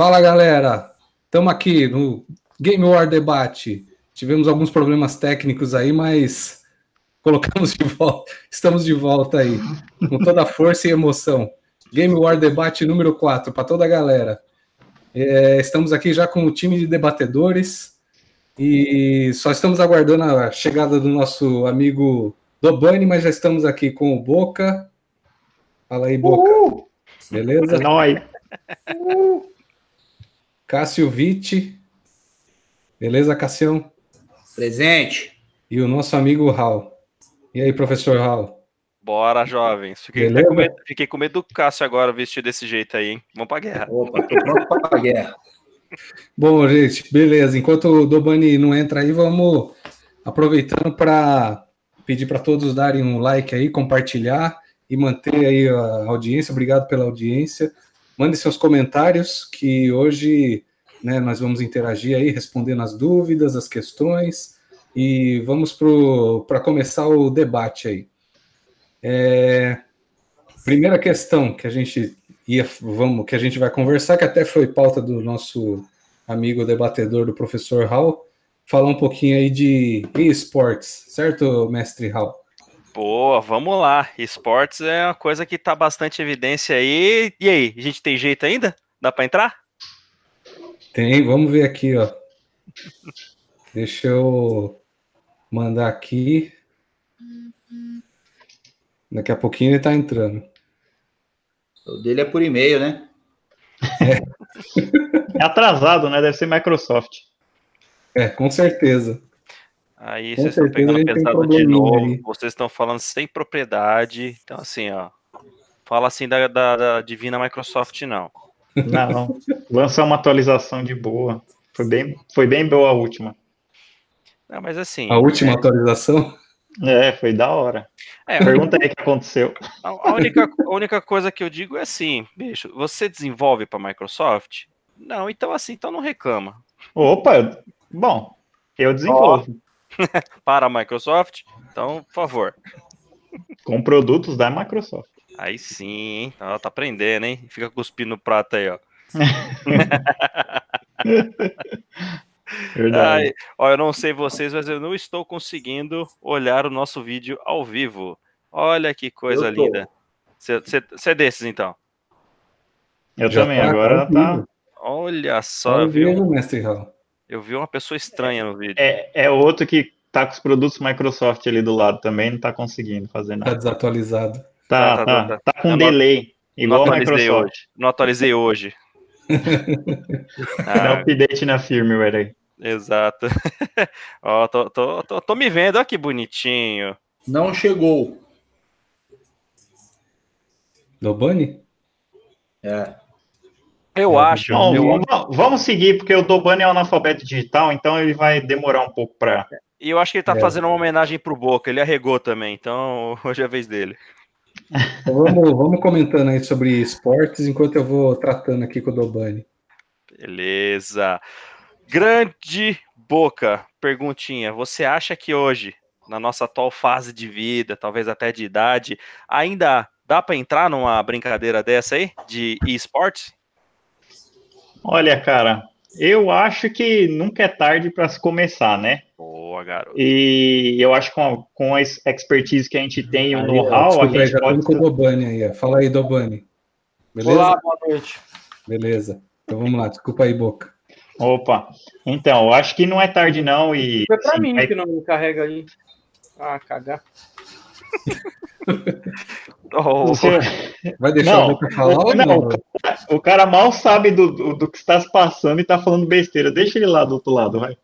Fala galera, estamos aqui no Game War Debate. Tivemos alguns problemas técnicos aí, mas colocamos de volta, estamos de volta aí, com toda a força e emoção. Game War Debate número 4, para toda a galera. É, estamos aqui já com o time de debatedores e só estamos aguardando a chegada do nosso amigo Dobani, mas já estamos aqui com o Boca. Fala aí, Boca. Uhul. Beleza? É nóis. Cássio Vitti. Beleza, Cassião? Presente. E o nosso amigo Raul. E aí, professor Raul? Bora, jovens. Fiquei com, medo, fiquei com medo do Cássio agora vestido desse jeito aí, hein? Vamos pra guerra. Opa, tô pronto pra guerra. Bom, gente, beleza. Enquanto o Dobani não entra aí, vamos aproveitando para pedir para todos darem um like aí, compartilhar e manter aí a audiência. Obrigado pela audiência. Mande seus comentários, que hoje né, nós vamos interagir aí, respondendo as dúvidas, as questões, e vamos para começar o debate aí. É, primeira questão que a gente ia, vamos, que a gente vai conversar, que até foi pauta do nosso amigo debatedor, do professor Hall, falar um pouquinho aí de esportes, certo, mestre Hall? Boa, vamos lá. Esportes é uma coisa que está bastante evidência aí. E aí, a gente tem jeito ainda? Dá para entrar? Tem, vamos ver aqui, ó. Deixa eu mandar aqui. Daqui a pouquinho ele está entrando. O dele é por e-mail, né? É. é atrasado, né? Deve ser Microsoft. É, com certeza. Aí Com vocês estão pegando pesado de novo, aí. vocês estão falando sem propriedade. Então, assim, ó. Fala assim da, da, da Divina Microsoft, não. Não, lança uma atualização de boa. Foi bem, foi bem boa a última. Não, mas assim. A última é... atualização? É, foi da hora. É, Pergunta aí o que aconteceu. A, única, a única coisa que eu digo é assim, bicho, você desenvolve para Microsoft? Não, então assim, então não reclama. Opa, bom, eu desenvolvo. Para a Microsoft. Então, por favor. Com produtos da Microsoft. Aí sim, hein? Ela tá aprendendo, hein? Fica cuspindo no prato aí, ó. Verdade. Ai, ó, eu não sei vocês, mas eu não estou conseguindo olhar o nosso vídeo ao vivo. Olha que coisa linda. Você é desses, então? Eu Já também, tá agora tá. Olha só, tá viu? Mestre Hall. Eu vi uma pessoa estranha no vídeo. É, é outro que tá com os produtos Microsoft ali do lado também, não tá conseguindo fazer nada. Tá desatualizado. Tá, tá, tá, tá, tá com delay. Igual não atualizei Microsoft. hoje. Não atualizei hoje. ah, Dá update na firmware aí. Exato. Ó, tô, tô, tô, tô me vendo, olha que bonitinho. Não chegou. No Bunny? É. Eu acho. Bom, eu... Vamos, vamos seguir, porque o Dobani é analfabeto digital, então ele vai demorar um pouco para. E eu acho que ele tá é. fazendo uma homenagem pro Boca, ele arregou também, então hoje é a vez dele. Então vamos, vamos comentando aí sobre esportes enquanto eu vou tratando aqui com o Dobani. Beleza. Grande Boca, perguntinha. Você acha que hoje, na nossa atual fase de vida, talvez até de idade, ainda dá para entrar numa brincadeira dessa aí de esportes? Olha, cara, eu acho que nunca é tarde para se começar, né? Boa, garoto. E eu acho que com a, com a expertise que a gente tem, o know-how, a gente já pode... com o Dobani aí, Fala aí, Dobani. Beleza? Olá, boa noite. Beleza. Então vamos lá, desculpa aí, Boca. Opa, então, eu acho que não é tarde não e... Foi pra sim, mim que não me carrega aí. Ah, cagar. Oh, Você... Vai deixar não, o falar ou não? não? O cara mal sabe do, do, do, que está se passando e está falando besteira. Deixa ele lá do outro lado, vai.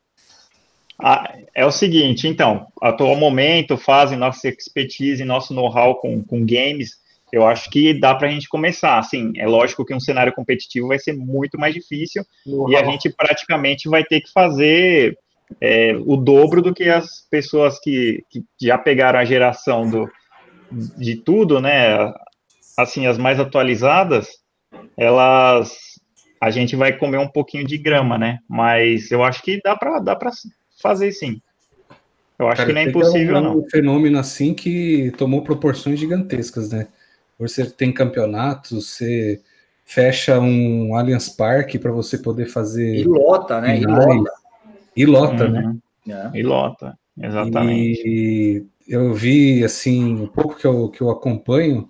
Ah, é o seguinte, então, atual momento, fase, nossa expertise, nosso know-how com, com games, eu acho que dá para a gente começar. Assim, é lógico que um cenário competitivo vai ser muito mais difícil e a gente praticamente vai ter que fazer é, o dobro do que as pessoas que, que já pegaram a geração do, de tudo, né? Assim, as mais atualizadas, elas a gente vai comer um pouquinho de grama, né? Mas eu acho que dá para dá para fazer sim. Eu acho Cara, que não é impossível, um, não. um fenômeno assim que tomou proporções gigantescas, né? Você tem campeonatos, você fecha um Allianz Parque para você poder E fazer lota, né? E lota. e lota, né? Uhum. É. E lota, exatamente. E eu vi, assim, um pouco que eu, que eu acompanho,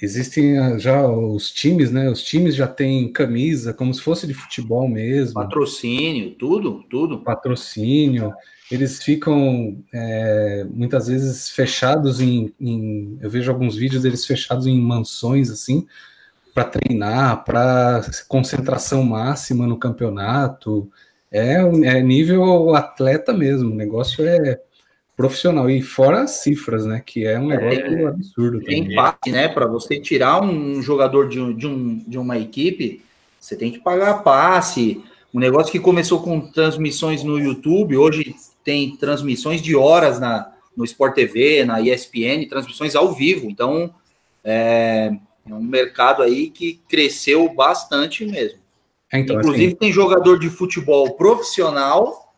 existem ah, já os times, né? Os times já têm camisa, como se fosse de futebol mesmo, Patrocínio, tudo, tudo. patrocínio. Eles ficam é, muitas vezes fechados em, em- Eu vejo alguns vídeos deles fechados em mansões, assim, para treinar, para concentração máxima no campeonato. É, é nível atleta mesmo, o negócio é profissional. E fora as cifras, né? Que é um negócio absurdo Tem passe, né? Para você tirar um jogador de, um, de, um, de uma equipe, você tem que pagar passe. Um negócio que começou com transmissões no YouTube, hoje tem transmissões de horas na, no Sport TV, na ESPN, transmissões ao vivo. Então, é, é um mercado aí que cresceu bastante mesmo. É, então, Inclusive, assim, tem jogador de futebol profissional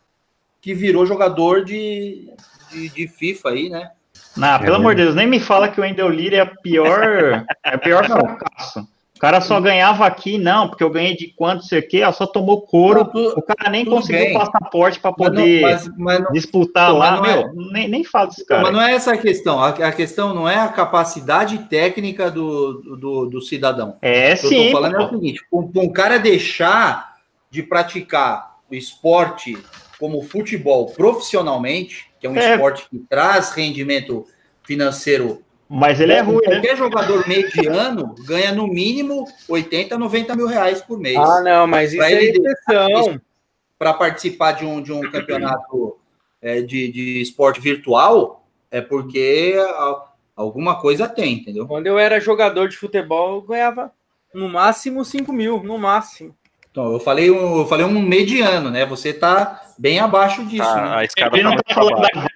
que virou jogador de, de, de FIFA aí, né? Não, pelo É. amor de Deus, nem me fala que o Wendell Leary é a pior, é o pior fracasso. O cara só ganhava aqui, não, porque eu ganhei de quanto, sei o quê, só tomou couro. Não, tu- O cara nem conseguiu bem. passaporte para mas não- poder mas- mas não- disputar Então, lá. não é- Meu, nem, nem fala desse cara. Mas não é essa a questão. A, a questão não é a capacidade técnica do, do, do cidadão. É O que eu sim. tô falando é o pô. seguinte: um, um cara deixar de praticar o esporte como futebol profissionalmente, que é um É. esporte que traz rendimento financeiro. Mas ele é ruim, né? Qualquer jogador mediano ganha no mínimo 80, 90 mil reais por mês. Ah, não, mas isso Pra é exceção. para participar de um, de um campeonato é, de, de esporte virtual, é porque alguma coisa tem, entendeu? Quando eu era jogador de futebol, eu ganhava no máximo 5 mil, no máximo. Então, eu falei um, eu falei um mediano, né? Você tá bem abaixo disso, Tá, né? a escada Ele tá não muito tá falando abaixo.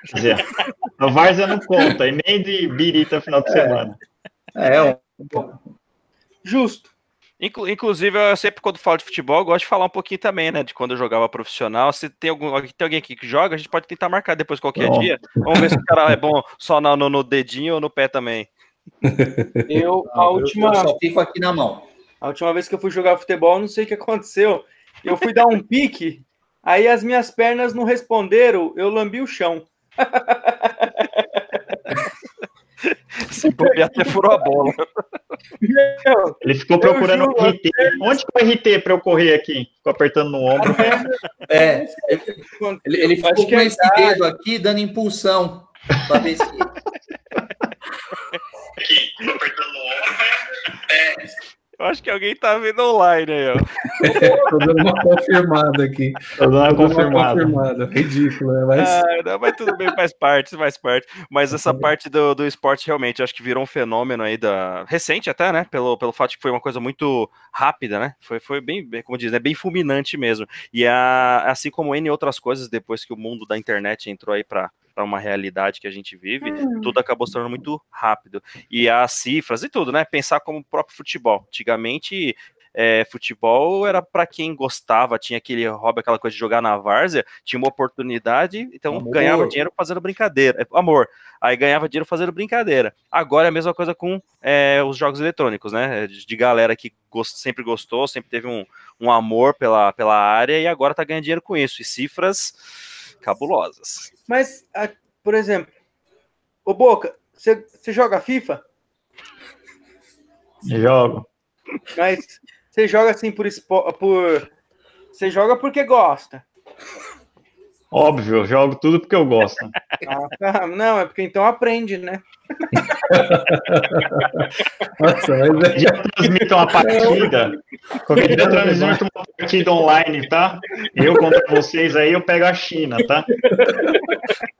A Várzea não conta, e nem de birita final de semana. É, um- Justo. Inclu- Inclusive, eu sempre quando falo de futebol, eu gosto de falar um pouquinho também, né? De quando eu jogava profissional. Se tem, algum, tem alguém aqui que joga, a gente pode tentar marcar depois qualquer Pronto. dia. Vamos ver se o cara é bom só no, no- dedinho ou no pé também. Eu, a eu- última, eu só fico aqui na mão. a última vez que eu fui jogar futebol, não sei o que aconteceu. Eu fui dar um pique, aí as minhas pernas não responderam, eu lambi o chão. Se bobear, até furou a bola. Meu, Ele ficou procurando o RT. Onde que é o RT para eu correr aqui? Ficou apertando no ombro. É, ele, ele ficou com é esse dedo aqui dando impulsão para ver se. Eu acho que alguém tá vendo online aí, ó. tô dando uma confirmada aqui. Tô dando uma Tô dando uma confirmada. Ridículo, né? Mas Ah, não, mas tudo bem, faz parte, faz parte. Mas essa parte do, do esporte realmente acho que virou um fenômeno aí da. recente até, né? Pelo, pelo fato de que foi uma coisa muito rápida, né? Foi, foi bem, como diz, né? bem fulminante mesmo. E a, assim como N outras coisas, depois que o mundo da internet entrou aí para uma realidade que a gente vive, tudo acabou se tornando muito rápido. E as cifras e tudo, né? Pensar como o próprio futebol. Antigamente, é, futebol era para quem gostava, tinha aquele hobby, aquela coisa de jogar na várzea, tinha uma oportunidade, então Amor. ganhava dinheiro fazendo brincadeira. É, Amor. Aí ganhava dinheiro fazendo brincadeira. Agora é a mesma coisa com é, os jogos eletrônicos, né? De, de galera que gost- sempre gostou, sempre teve um, um amor pela, pela área e agora tá ganhando dinheiro com isso. E cifras cabulosas. Mas, por exemplo, ô Boca, você você joga FIFA? Jogo. Mas você joga assim por, espo- por. Você joga porque gosta. Óbvio, eu jogo tudo porque eu gosto. Ah, tá. Não, é porque então aprende, né? Nossa, mas é, Já transmito uma partida. Qualquer dia eu transmito uma partida online, tá? Eu contra vocês aí, eu pego a China, tá?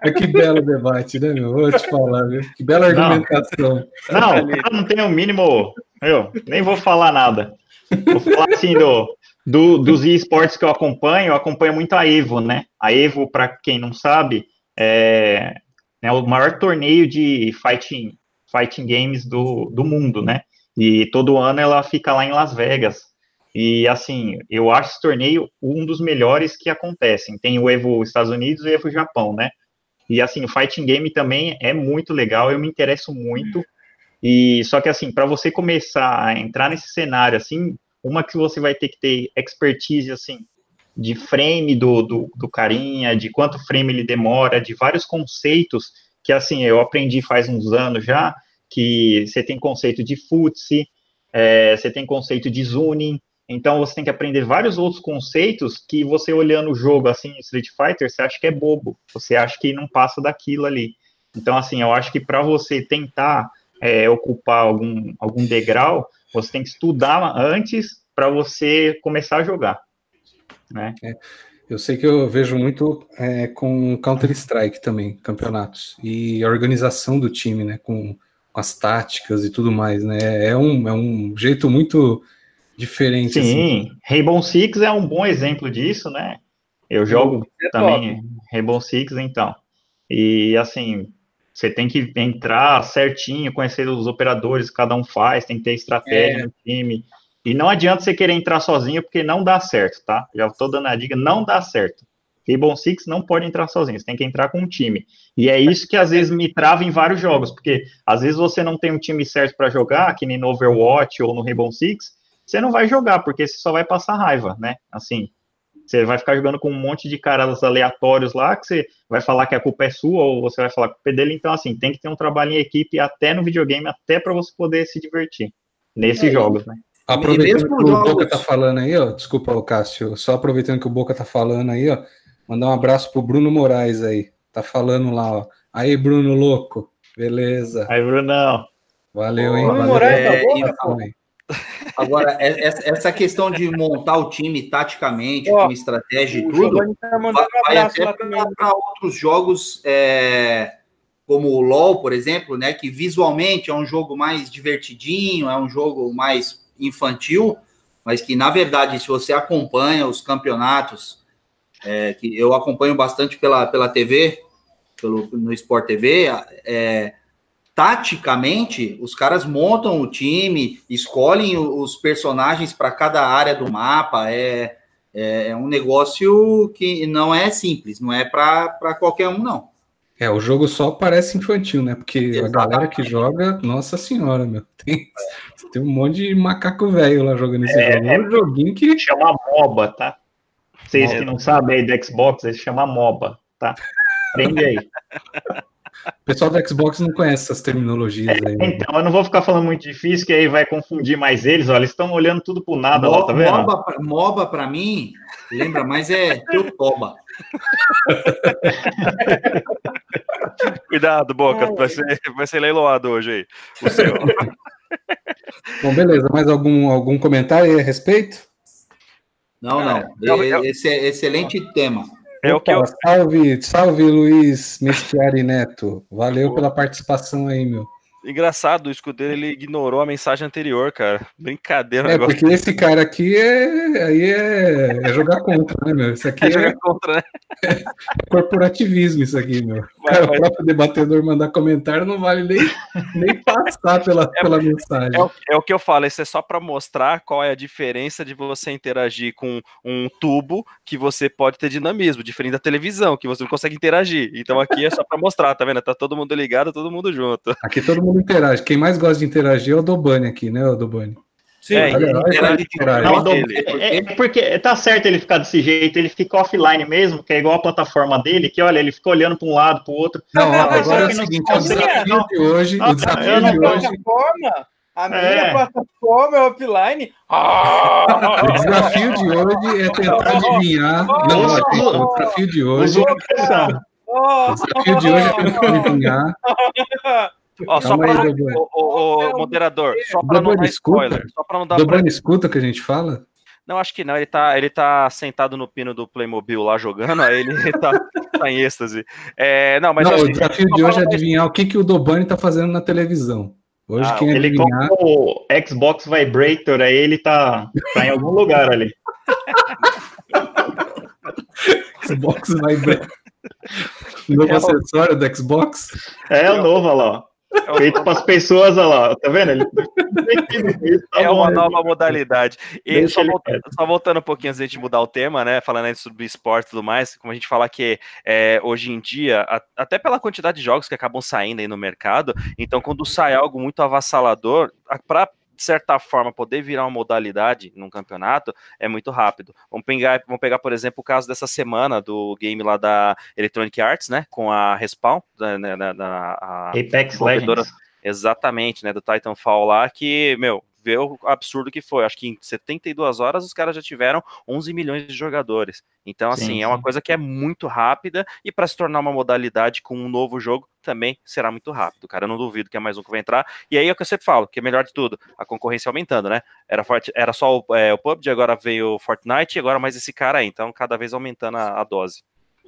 é que belo debate, né, meu? Vou te falar, viu? Que bela Não. argumentação. Não, o cara não tem o mínimo. Eu nem vou falar nada. Vou falar assim do, do- dos esportes que eu acompanho. Eu acompanho muito a Evo, né? A Evo, para quem não sabe, é, é o maior torneio de fighting, fighting games do, do mundo, né? E todo ano ela fica lá em Las Vegas. E assim, eu acho esse torneio um dos melhores que acontecem. Tem o Evo Estados Unidos e o Evo Japão, né? E assim, o fighting game também é muito legal, eu me interesso muito. E só que assim, para você começar a entrar nesse cenário assim, uma que você vai ter que ter expertise assim de frame do, do, do carinha, de quanto frame ele demora, de vários conceitos que assim eu aprendi faz uns anos já, que você tem conceito de futsi, é, você tem conceito de zooming, então você tem que aprender vários outros conceitos que você olhando o jogo assim, Street Fighter, você acha que é bobo, você acha que não passa daquilo ali. Então assim, eu acho que para você tentar é, ocupar algum, algum degrau, você tem que estudar antes para você começar a jogar. Né? É, eu sei que eu vejo muito é, com Counter-Strike também, campeonatos, e a organização do time, né, com, com, as táticas e tudo mais, né, é um, é um jeito muito diferente. Sim, assim. Rainbow Six é um bom exemplo disso, né, eu jogo é também top. Rainbow Six, então, e assim, você tem que entrar certinho, conhecer os operadores que cada um faz, tem que ter estratégia é. no time. E não adianta você querer entrar sozinho, porque não dá certo, tá? Já estou dando a dica, não dá certo. Rainbow Six não pode entrar sozinho, você tem que entrar com um time. E é isso que às vezes me trava em vários jogos, porque às vezes você não tem um time certo para jogar, que nem no Overwatch ou no Rainbow Six, você não vai jogar, porque você só vai passar raiva, né? Assim, você vai ficar jogando com um monte de caras aleatórios lá, que você vai falar que a culpa é sua, ou você vai falar que a culpa é dele. Então, assim, tem que ter um trabalho em equipe até no videogame, até para você poder se divertir nesses é, jogos, né? Aproveitando que o jogos... Boca tá falando aí, ó, desculpa, o Cássio, só aproveitando que o Boca tá falando aí, ó, mandar um abraço pro Bruno Moraes aí, tá falando lá, ó. Aí, Bruno louco, beleza. Aí, Brunão. Valeu, hein? Bruno Valeu. Moraes tá bom, é, Agora, é, é, essa questão de montar o time taticamente, com estratégia e tudo, tá vai até para outros jogos, é, como o LoL, por exemplo, né, que visualmente é um jogo mais divertidinho, é um jogo mais infantil, mas que, na verdade, se você acompanha os campeonatos, é, que eu acompanho bastante pela, pela TV, pelo, no Sport TV, é, taticamente, os caras montam o time, escolhem os personagens para cada área do mapa. É, é, é, um negócio que não é simples, não é para qualquer um, não. É, o jogo só parece infantil, né? Porque Exatamente. a galera que joga, nossa senhora, meu, tem, tem um monte de macaco velho lá jogando esse é, jogo. É um joguinho que. Chama MOBA, tá? Vocês que não sabem aí do Xbox, ele chama MOBA, tá? Aprende aí. O pessoal do Xbox não conhece essas terminologias é, aí. Né? Então, eu não vou ficar falando muito difícil, que aí vai confundir mais eles. Olha, eles estão olhando tudo pro nada Mo lá, tá vendo? MOBA, MOBA para mim, lembra mais é Teutoba. Cuidado, Boca, vai ser, vai ser leiloado hoje aí. O seu. Bom, beleza. Mais algum, algum comentário a respeito? Não, não. Esse é excelente tema. É o que eu... Salve, salve Luiz Mestiari Neto. Valeu pela participação aí, meu. Engraçado, o escudeiro ele ignorou a mensagem anterior, cara. Brincadeira. É, negócio. porque esse cara aqui é, aí é, é jogar contra, né, meu? Isso aqui é, é jogar contra, né? É corporativismo, isso aqui, meu. Vai, cara, vai. O próprio debatedor mandar comentário não vale nem, nem passar pela, é, pela mensagem. É o, é o, que eu falo, isso é só para mostrar qual é a diferença de você interagir com um tubo que você pode ter dinamismo, diferente da televisão, que você não consegue interagir. Então aqui é só para mostrar, tá vendo? Tá todo mundo ligado, todo mundo junto. Aqui todo mundo interage. Quem mais gosta de interagir é o Dobani aqui, né, o Dobani? Sim, é, é, é, porque tá certo ele ficar desse jeito, ele fica offline mesmo, que é igual a plataforma dele, que olha, ele fica olhando para um lado, para o outro. Não, não agora é o seguinte, o desafio de hoje, o desafio de hoje. A minha é. plataforma é offline. Ah! O desafio de hoje é tentar adivinhar. Não, o desafio de hoje. O desafio de hoje é tentar adivinhar Ó, só para o, o, o, moderador, só para não dar spoiler, só para não dar Dobrando pra... escuta o que a gente fala? Não, acho que não, ele tá, ele tá sentado no pino do Playmobil lá jogando, aí ele tá, tá em êxtase. É, não, mas não, o desafio de hoje é adivinhar o que, que o Dobani tá fazendo na televisão. Hoje ah, quem ele adivinhar... o Xbox Vibrator, aí ele tá, tá em algum lugar ali. Xbox Vibrator. Novo é acessório do Xbox? É, o novo, olha lá. Feito para as pessoas, olha lá, tá vendo? Ele... Tá é uma nova modalidade. E só voltando, só voltando, um pouquinho antes de mudar o tema, né? Falando aí sobre esporte e tudo mais, como a gente fala que é, hoje em dia, a, até pela quantidade de jogos que acabam saindo aí no mercado, então quando sai algo muito avassalador, para de certa forma, poder virar uma modalidade num campeonato é muito rápido. Vamos pegar, vamos pegar, por exemplo, o caso dessa semana do game lá da Electronic Arts, né? Com a Respawn, da, da, da, da Apex Legends. Exatamente, né? Do Titanfall lá, que, meu, vê o absurdo que foi. Acho que em 72 horas os caras já tiveram 11 milhões de jogadores. Então, assim, sim, é uma coisa que é muito rápida e para se tornar uma modalidade com um novo jogo também será muito rápido, cara. Eu não duvido que é mais um que vai entrar. E aí é o que eu sempre falo, que é melhor de tudo, a concorrência aumentando, né? Era, forte, era só o, é, o PUBG, agora veio o Fortnite e agora mais esse cara aí. Então, cada vez aumentando a, a dose.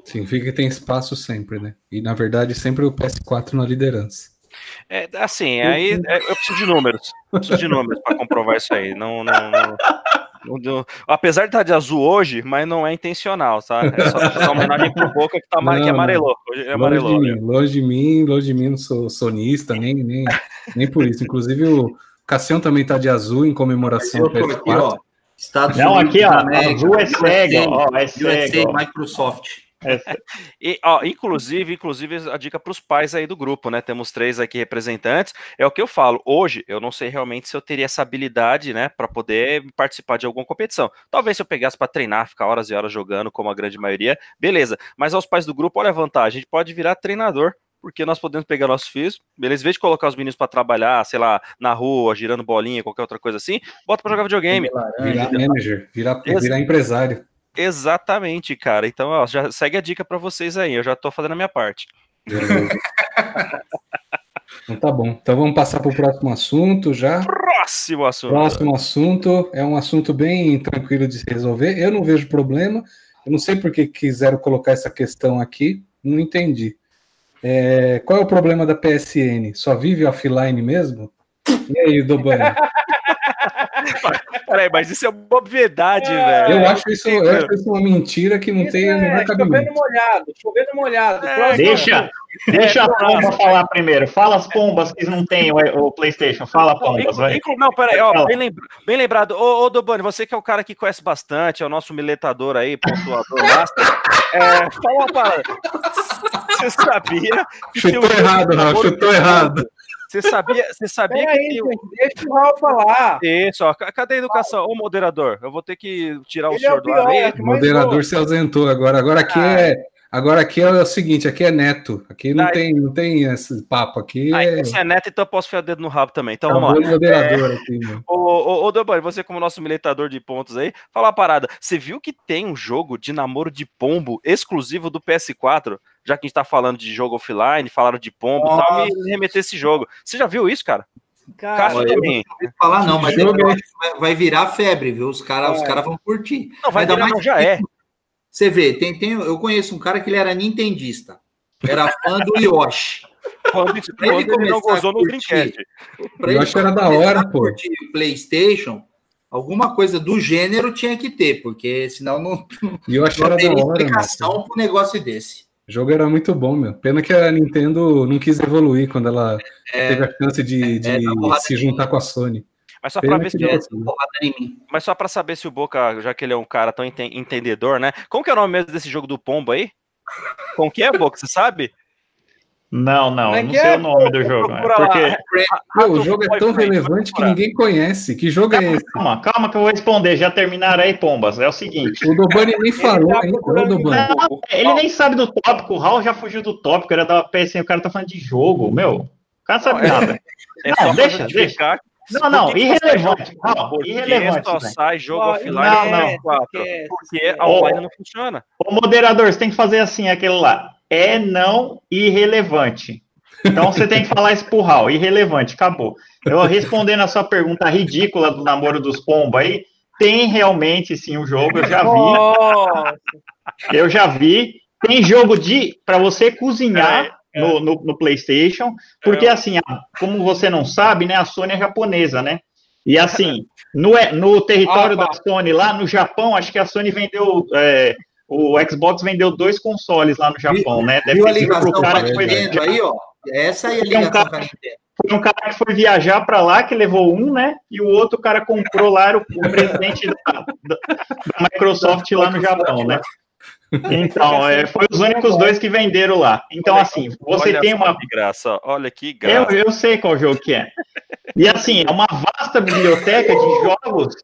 Significa que tem espaço sempre, né? E na verdade, sempre o PS4 na liderança. É, assim, aí é, eu preciso de números. preciso de números para comprovar isso aí. Não, não, não, não, Apesar de estar de azul hoje, mas não é intencional, tá? É só fazer uma homenagem pro Boca que, tá, não, que amarelou. Hoje é amarelou. Longe de, mim, longe de mim, longe de mim, não sou sonista, nem, nem, nem por isso. Inclusive, o Cassião também tá de azul em comemoração ao PS4. Estados não, Unidos, aqui, ó, América, azul é cego, ó, é cego. Microsoft. e, ó, inclusive, inclusive a dica para os pais aí do grupo, né? Temos três aqui representantes. É o que eu falo. Hoje, eu não sei realmente se eu teria essa habilidade, né, para poder participar de alguma competição. Talvez se eu pegasse para treinar, ficar horas e horas jogando, como a grande maioria, beleza. Mas aos pais do grupo, olha a vantagem, a gente pode virar treinador porque nós podemos pegar nossos filhos, beleza? Em vez de colocar os meninos para trabalhar, sei lá, na rua, girando bolinha, qualquer outra coisa assim, bota para jogar videogame. Virar manager, virar, virar empresário. Exatamente, cara. Então, ó, já segue a dica para vocês aí. Eu já tô fazendo a minha parte. então tá bom. Então vamos passar para o próximo assunto já. Próximo assunto. Próximo assunto é um assunto bem tranquilo de se resolver. Eu não vejo problema. Eu não sei por que quiseram colocar essa questão aqui. Não entendi. É, qual é o problema da PSN? Só vive offline mesmo? E aí, Dobani? Peraí, mas isso é uma obviedade, é, velho. Eu acho, isso, eu acho isso uma mentira que não isso tem é, menor cabimento. Chovendo molhado, chovendo molhado. É, deixa, deixa a pomba falar primeiro. Fala as pombas que não tem o, o PlayStation. Fala, pombas, vai. Não, peraí, ó, bem, lembra, bem lembrado. Ô, ô, Dobani, você que é o cara que conhece bastante, é o nosso miletador aí, pontuador master. É, fala uma parada. Você sabia? Chutou errado, Raul, chutou errado. Você sabia, você sabia que. Aí, tem... Deixa o Raul falar. Isso, ó, cadê a educação? Ô, moderador, eu vou ter que tirar o Ele senhor é o pior, do ar aí. O moderador se ausentou agora. Agora aqui ah. é. Agora aqui é o seguinte, aqui é neto. Aqui não, tem, não tem esse papo. Aqui ah, é... Se é neto, então eu posso ficar o dedo no rabo também. Então tá vamos lá. moderador é... aqui, Ô, ô, ô Dobani, você como nosso militador de pontos aí, fala uma parada. Você viu que tem um jogo de namoro de pombo exclusivo do PS4? já que a gente tá falando de jogo offline, falaram de pombo e tal, me remeter esse jogo. Você já viu isso, cara? Cara, também. Não falar não, mas eu vai virar febre, viu? Os caras é. os cara vão curtir. Não, vai virar, mais já é. Você vê, tem, tem, eu conheço um cara que ele era nintendista. Era fã do Yoshi. Quando, quando ele, ele não gozou no Dreamcast. Pra Yoshi era da hora, pô. PlayStation, alguma coisa do gênero tinha que ter, porque senão não, Yoshi não era da hora, explicação para um negócio desse. O jogo era muito bom, meu. Pena que a Nintendo não quis evoluir quando ela é, teve a chance de, de é, se juntar com a Sony. Mas só para ver se Mas só para saber se o Boca, já que ele é um cara tão entendedor, né? Como que é o nome mesmo desse jogo do pombo aí? Como que é, Boca? Você sabe? Não, não, é não sei é? o nome do jogo. É porque... Pô, o jogo é tão relevante que ninguém conhece. Que jogo é esse? Calma, calma que eu vou responder. Já terminaram aí, Pombas. É o seguinte. O Dobani nem falou tá ainda. Não, ele nem sabe do tópico. O Raul já fugiu do tópico. Era da PSN. O cara tá falando de jogo. Meu, o cara sabe nada. É não, deixa, deixa. Não, não, irrelevante. Não, irrelevante. só sai jogo offline não, não. Porque, porque online não funciona. O moderador, você tem que fazer assim, aquele lá é não irrelevante. Então você tem que falar isso pro Raul, irrelevante, acabou. Eu respondendo a sua pergunta ridícula do namoro dos pombos aí, tem realmente sim o um jogo, eu já vi. Eu já vi. Tem jogo de para você cozinhar é, é. No, no, no, PlayStation, porque é. assim, como você não sabe, né, a Sony é japonesa, né? E assim, no, no território ah, da Sony lá no Japão, acho que a Sony vendeu é, o Xbox vendeu dois consoles lá no Japão, né? Deve viu a ligação pro cara que foi aí, ó? Essa aí é a Tem um ligação cara-. Foi um cara que foi viajar para lá, que levou um, né? E o outro cara comprou lá, era o, o presidente da, da- da Microsoft lá no Japão, né? Então, é, foi os únicos dois que venderam lá. Então, assim, você Olha tem uma que graça, olha que Eu, graça. eu sei qual jogo que é. E assim, é uma vasta biblioteca de jogos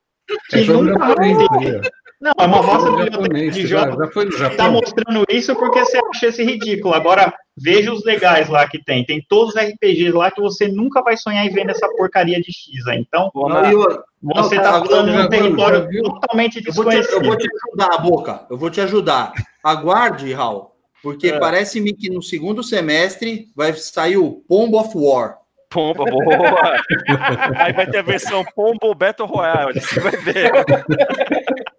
que É jogo nunca ter. né? Não, é uma Jogo biblioteca japonês, de você já, jogos já foi no que tá Japão? mostrando isso porque você acha esse ridículo. Agora, veja os legais lá que tem. Tem todos os RPGs lá que você nunca vai sonhar em ver nessa porcaria de X. aí. Então, Não, eu, você tá agora falando de um território viu? totalmente eu vou te, eu desconhecido. vou te ajudar, Boca. Eu vou te ajudar. Aguarde, Raul. Porque É. parece-me que no segundo semestre vai sair o Pombo of War. Pomba, boa. Aí vai ter a versão Pombo Battle Royale. Você vai ver.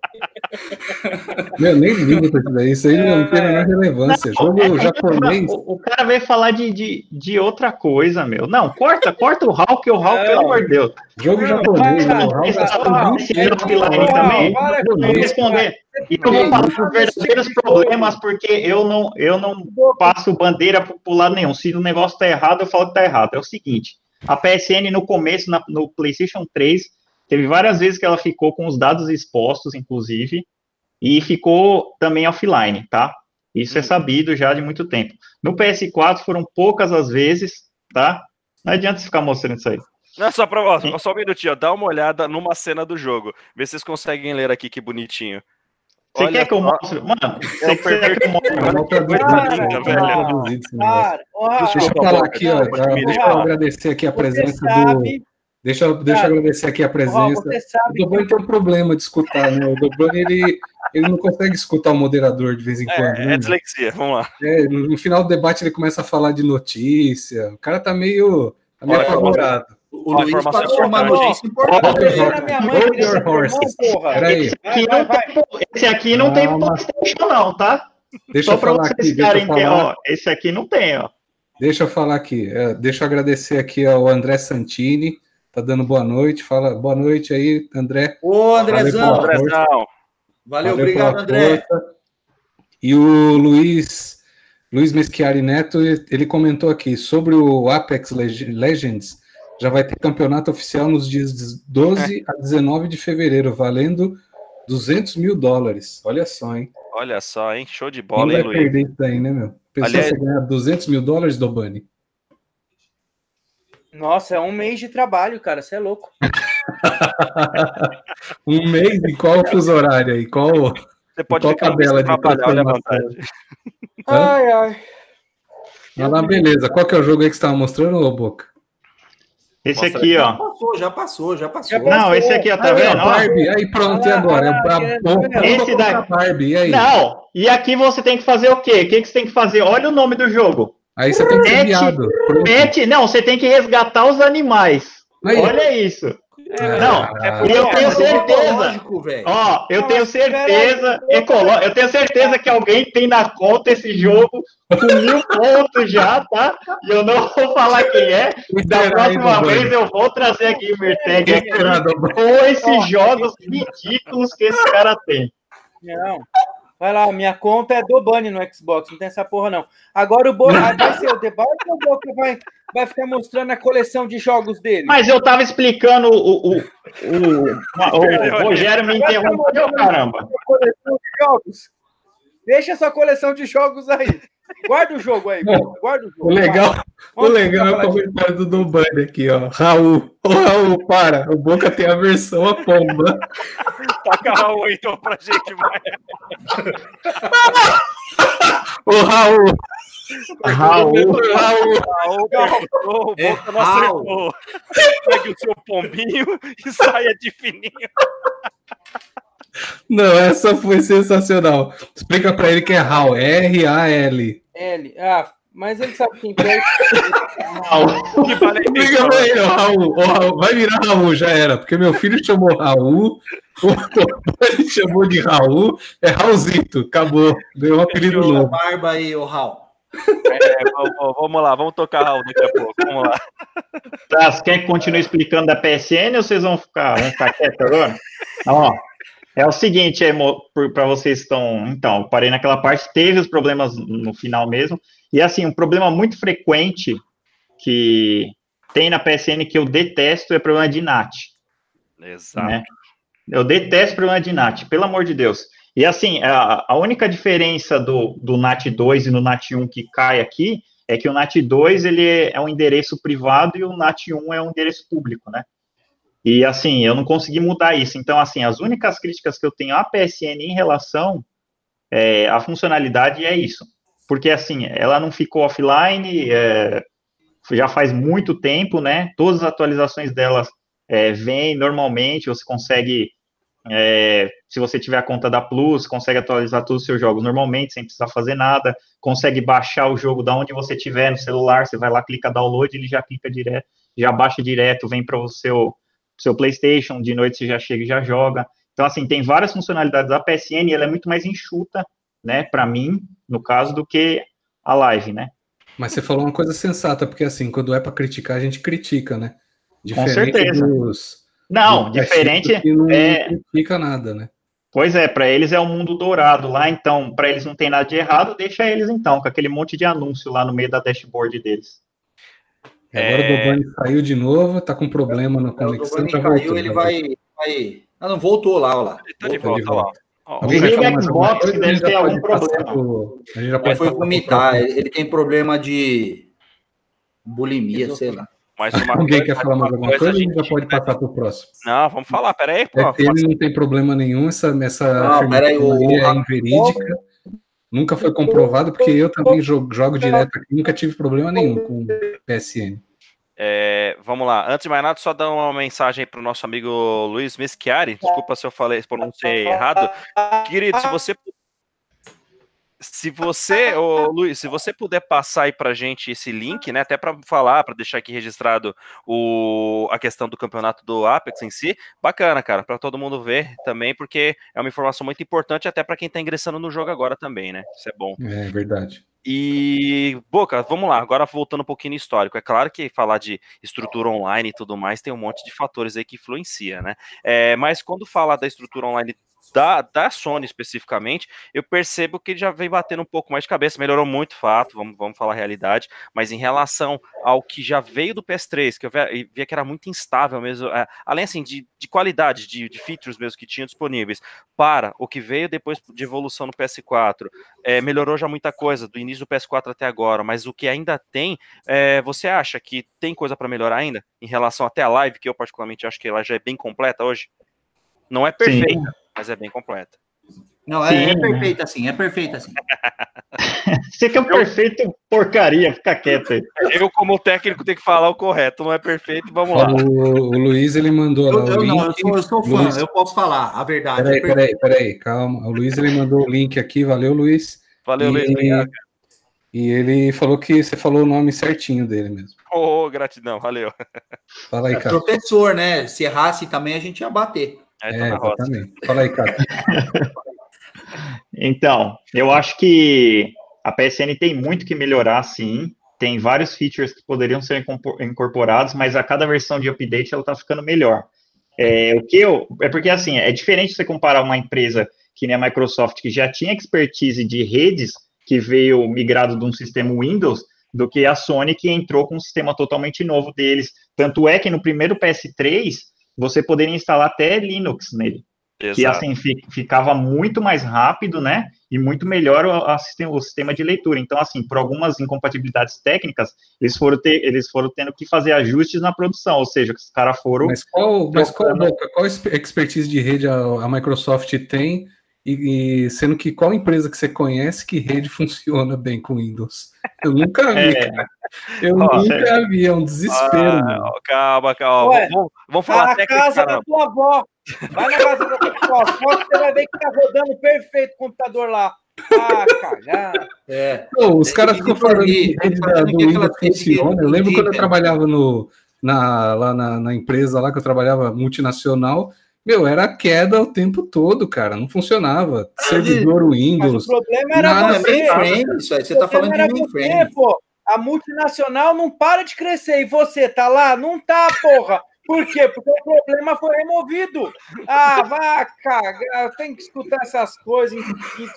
Meu, nem ligo pra isso daí. Isso aí não tem a menor relevância. Jogo É, japonês. O, o cara veio falar de, de, de outra coisa, meu. Não, corta, corta o Hulk, o Hulk, Não. pelo amor de Deus. Jogo Não, japonês. para, o Raul Esse gastou cara- 20 esse anos offline falando também. para vou responder. E eu vou falar os verdadeiros problemas, porque eu não, eu não passo bandeira pro, pro lado nenhum. Se o negócio tá errado, eu falo que tá errado. É o seguinte: a PSN no começo, na- no PlayStation 3, teve várias vezes que ela ficou com os dados expostos, inclusive, e ficou também offline, tá? Isso é sabido já de muito tempo. No PS4 foram poucas as vezes, tá? Não adianta você ficar mostrando isso aí. Não, só, pra, ó, só um minutinho, ó, dá uma olhada numa cena do jogo. Vê se vocês conseguem ler aqui que bonitinho. Você Olha quer que eu mostre? Mano, É você quer que eu mostre? Velho. traduzido esse negócio. Para, ó, Deixa eu falar aqui, ó. Deixa eu agradecer aqui a presença do. Deixa, eu- deixa eu agradecer aqui a ó, presença. você O sabe Dobani tem um problema de escutar, né? O Dobani, ele, ele não consegue escutar o moderador de vez em quando. É, né? é dislexia, vamos lá. É, no, no final do debate ele começa a falar de notícia. O cara tá meio, tá meio Olha, apavorado. O Ó, Luiz informação passou uma importante. notícia importante. Que. Peraí, Esse aqui, não tem, esse aqui não tem Calma. PlayStation, não, tá? deixa Só falar vocês aqui, deixa eu ficarem. Ó, esse aqui não tem, ó. deixa eu falar aqui. É, deixa eu agradecer aqui ao André Santini, tá dando boa noite. Fala boa noite aí, André. Ô, Andrezão. Valeu, Andrezão, Valeu, Valeu obrigado, André. força. E o Luiz, Luiz Meschiari Neto, ele comentou aqui sobre o Apex Leg- Legends. Já vai ter campeonato oficial nos dias 12 a 19 de fevereiro, valendo 200 mil dólares. Olha só, hein? olha só, hein? Show de Quem bola, hein, vai Luiz? perder isso daí, né, meu? Pensou Aliás- você ganhar 200 mil dólares, Dobani? Nossa, é um mês de trabalho, cara. Você é louco. Um mês em qual fuso horário aí? Qual... Você pode Qual ficar tabela de trabalhar, olha a transformação? vantagem. Hã? Ai, ai. Ah, lá, beleza. Qual que é o jogo aí que você estava mostrando, ô Boca? Esse Mostra aqui, Já ó. já passou, já passou. Já passou. Não, esse aqui, ó, tá Aí, ó, vendo? Ó, Barbie. Aí pronto, e agora? É o Ah, brabo. é, Esse Esse daqui. Barbie, e aí? Não, e aqui você tem que fazer o quê? O que, que você tem que fazer? Olha o nome do jogo. Aí você tem que ser Mete- viado. Pet, não, você tem que resgatar os animais. Aí. Olha isso. É, Não, e eu tenho Mas é certeza. Ó, eu tenho certeza, ecolo... eu tenho certeza que alguém tem na conta esse jogo com mil pontos já, tá? E eu não vou falar quem é. Da próxima vez eu vou trazer aqui o Merteg com esses jogos ridículos que esse cara tem. Não. Vai lá, minha conta é do Bunny no Xbox, não tem essa porra, não. Agora o Boca vai ser o debate ou o Boca vai, vai ficar mostrando a coleção de jogos dele? Mas eu tava explicando o. O, o, o Rogério me interrompeu, caramba. Coleção de jogos. Deixa essa coleção de jogos aí. Guarda o jogo aí, guarda o jogo. O legal, o legal é o comentário do Dobani aqui, ó. Raul. Ô, Raul, para. O Boca tem a versão a pomba. Taca Raul então pra gente, vai. Ô, Raul. Raul. Raul. Raul acertou, o É Boca não Raul. acertou. Pegue o seu pombinho e saia de fininho. Não, essa foi sensacional. Explica pra ele que é Raul. R-A-L. L. Ah, mas ele sabe quem é. Raul. Explica pra ele, ó, Raul. Vai virar Raul, já era. Porque meu filho chamou Raul. O ele chamou de Raul. É Raulzito. Acabou. Ganhou um apelido novo. barba aí, ô Raul. É, vamos, vamos lá, vamos tocar Raul daqui a pouco. Vamos lá. Tá, você quer que continue explicando da PSN ou vocês vão ficar, vão ficar quietos agora? Ó, é o seguinte, para vocês que estão. Então, parei naquela parte, teve os problemas no final mesmo. E assim, um problema muito frequente que tem na PSN que eu detesto é problema de NAT. Exato. Né? Eu detesto problema de NAT, pelo amor de Deus. E assim, a, a única diferença do, do NAT 2 e no NAT 1 que cai aqui é que o NAT 2 ele é um endereço privado e o NAT 1 é um endereço público, né? E assim, eu não consegui mudar isso. Então, assim, as únicas críticas que eu tenho à PSN em relação é, à funcionalidade é isso. Porque assim, ela não ficou offline, é, já faz muito tempo, né? Todas as atualizações delas é, vêm normalmente, você consegue, é, se você tiver a conta da Plus, consegue atualizar todos os seus jogos normalmente, sem precisar fazer nada, consegue baixar o jogo da onde você tiver no celular, você vai lá, clica download, ele já clica direto, já baixa direto, vem para o seu, seu PlayStation, de noite você já chega e já joga. Então, assim, tem várias funcionalidades da PSN ela é muito mais enxuta, né, para mim, no caso, do que a live, né? Mas você falou uma coisa sensata, porque assim, quando é para criticar, a gente critica, né? Diferente Com certeza. Dos, não, diferente não é critica nada, né? Pois é, para eles é o um mundo dourado lá, então, para eles não tem nada de errado, deixa eles então, com aquele monte de anúncio lá no meio da dashboard deles. Agora é... o Dobani saiu de novo, tá com problema na conexão. O caiu, ele vai, vai. Ah, não, voltou lá, olha lá. Ele tá de volta lá. O Xbox deve ter algum problema. A gente já pode foi vomitar, ele tem problema de bulimia, sei lá. Mas uma Alguém quer falar mais alguma coisa, gente... já pode passar para o próximo? Não, vamos falar, peraí. Pô, é ele não tem problema nenhum, essa, essa não, peraí, o... é inverídica. Nunca foi comprovado, porque eu também jogo, jogo direto aqui, nunca tive problema nenhum com PSN. É, vamos lá. Antes de mais nada, só dar uma mensagem para o nosso amigo Luiz Meschiari. Desculpa se eu falei, pronunciei errado. Querido, se você se você, ô, Luiz, se você puder passar aí pra gente esse link, né, até para falar, para deixar aqui registrado o, a questão do campeonato do Apex em si, bacana, cara, para todo mundo ver também, porque é uma informação muito importante até para quem tá ingressando no jogo agora também, né? Isso é bom. É verdade. E, Boca, vamos lá, agora voltando um pouquinho no histórico. É claro que falar de estrutura online e tudo mais tem um monte de fatores aí que influencia, né? É, mas quando fala da estrutura online da, da Sony especificamente, eu percebo que ele já vem batendo um pouco mais de cabeça, melhorou muito fato, vamos, vamos falar a realidade, mas em relação ao que já veio do PS3, que eu via, via que era muito instável mesmo, é, além assim de, de qualidade, de, de features mesmo que tinham disponíveis, para o que veio depois de evolução no PS4, é, melhorou já muita coisa, do início do PS4 até agora, mas o que ainda tem, é, você acha que tem coisa para melhorar ainda, em relação até a live, que eu particularmente acho que ela já é bem completa hoje? Não é perfeita, Sim. Mas é bem completa. Não, é, é perfeita assim, é perfeita assim. Você que é um perfeito porcaria, fica quieto aí. Eu, como técnico, tenho que falar o correto, não é perfeito, vamos lá. O, o Luiz, ele mandou lá eu, eu Não, eu sou, eu sou fã, Luiz... eu posso falar a verdade. Peraí, é peraí, peraí, calma. O Luiz, ele mandou o link aqui, valeu, Luiz. Valeu, e, Luiz, obrigado. E ele falou que você falou o nome certinho dele mesmo. Oh, gratidão, valeu. Fala aí, é cara. Professor, né? Se errasse também, a gente ia bater. É, é exatamente. Fala aí, cara. então, eu acho que a PSN tem muito que melhorar, sim. Tem vários features que poderiam ser incorporados, mas a cada versão de update ela está ficando melhor. É, o que eu, é porque assim, é diferente você comparar uma empresa que nem a Microsoft, que já tinha expertise de redes, que veio migrado de um sistema Windows, do que a Sony, que entrou com um sistema totalmente novo deles. Tanto é que no primeiro PS3, você poderia instalar até Linux nele. Exato. Que assim ficava muito mais rápido, né? E muito melhor o, o, sistema de leitura. Então, assim, por algumas incompatibilidades técnicas, eles foram, ter, eles foram tendo que fazer ajustes na produção, ou seja, os caras foram. Mas qual, mas qual, qual expertise de rede a, a Microsoft tem? E, e, sendo que qual empresa que você conhece que rede funciona bem com Windows? Eu nunca vi, é. cara. Eu Ó, nunca vi, é um desespero. Ah, calma, calma. Ué, vamos, vamos falar a casa da tua avó. Vai na casa da tua avó. Você vai ver que tá rodando perfeito o computador lá. Ah, cagada. É. Pô, os caras ficam falando que do Windows funciona. Eu lembro quando eu trabalhava no, na, lá na, na empresa lá que eu trabalhava multinacional. Meu, era queda o tempo todo, cara. Não funcionava. Servidor Windows. Mas o problema era nada, você. Mainframe, isso aí. Você tá falando de mainframe. Pô. A multinacional não para de crescer e você tá lá? Não tá, porra. Por quê? Porque o problema foi removido. Ah, vá cagar. Tem que escutar essas coisas.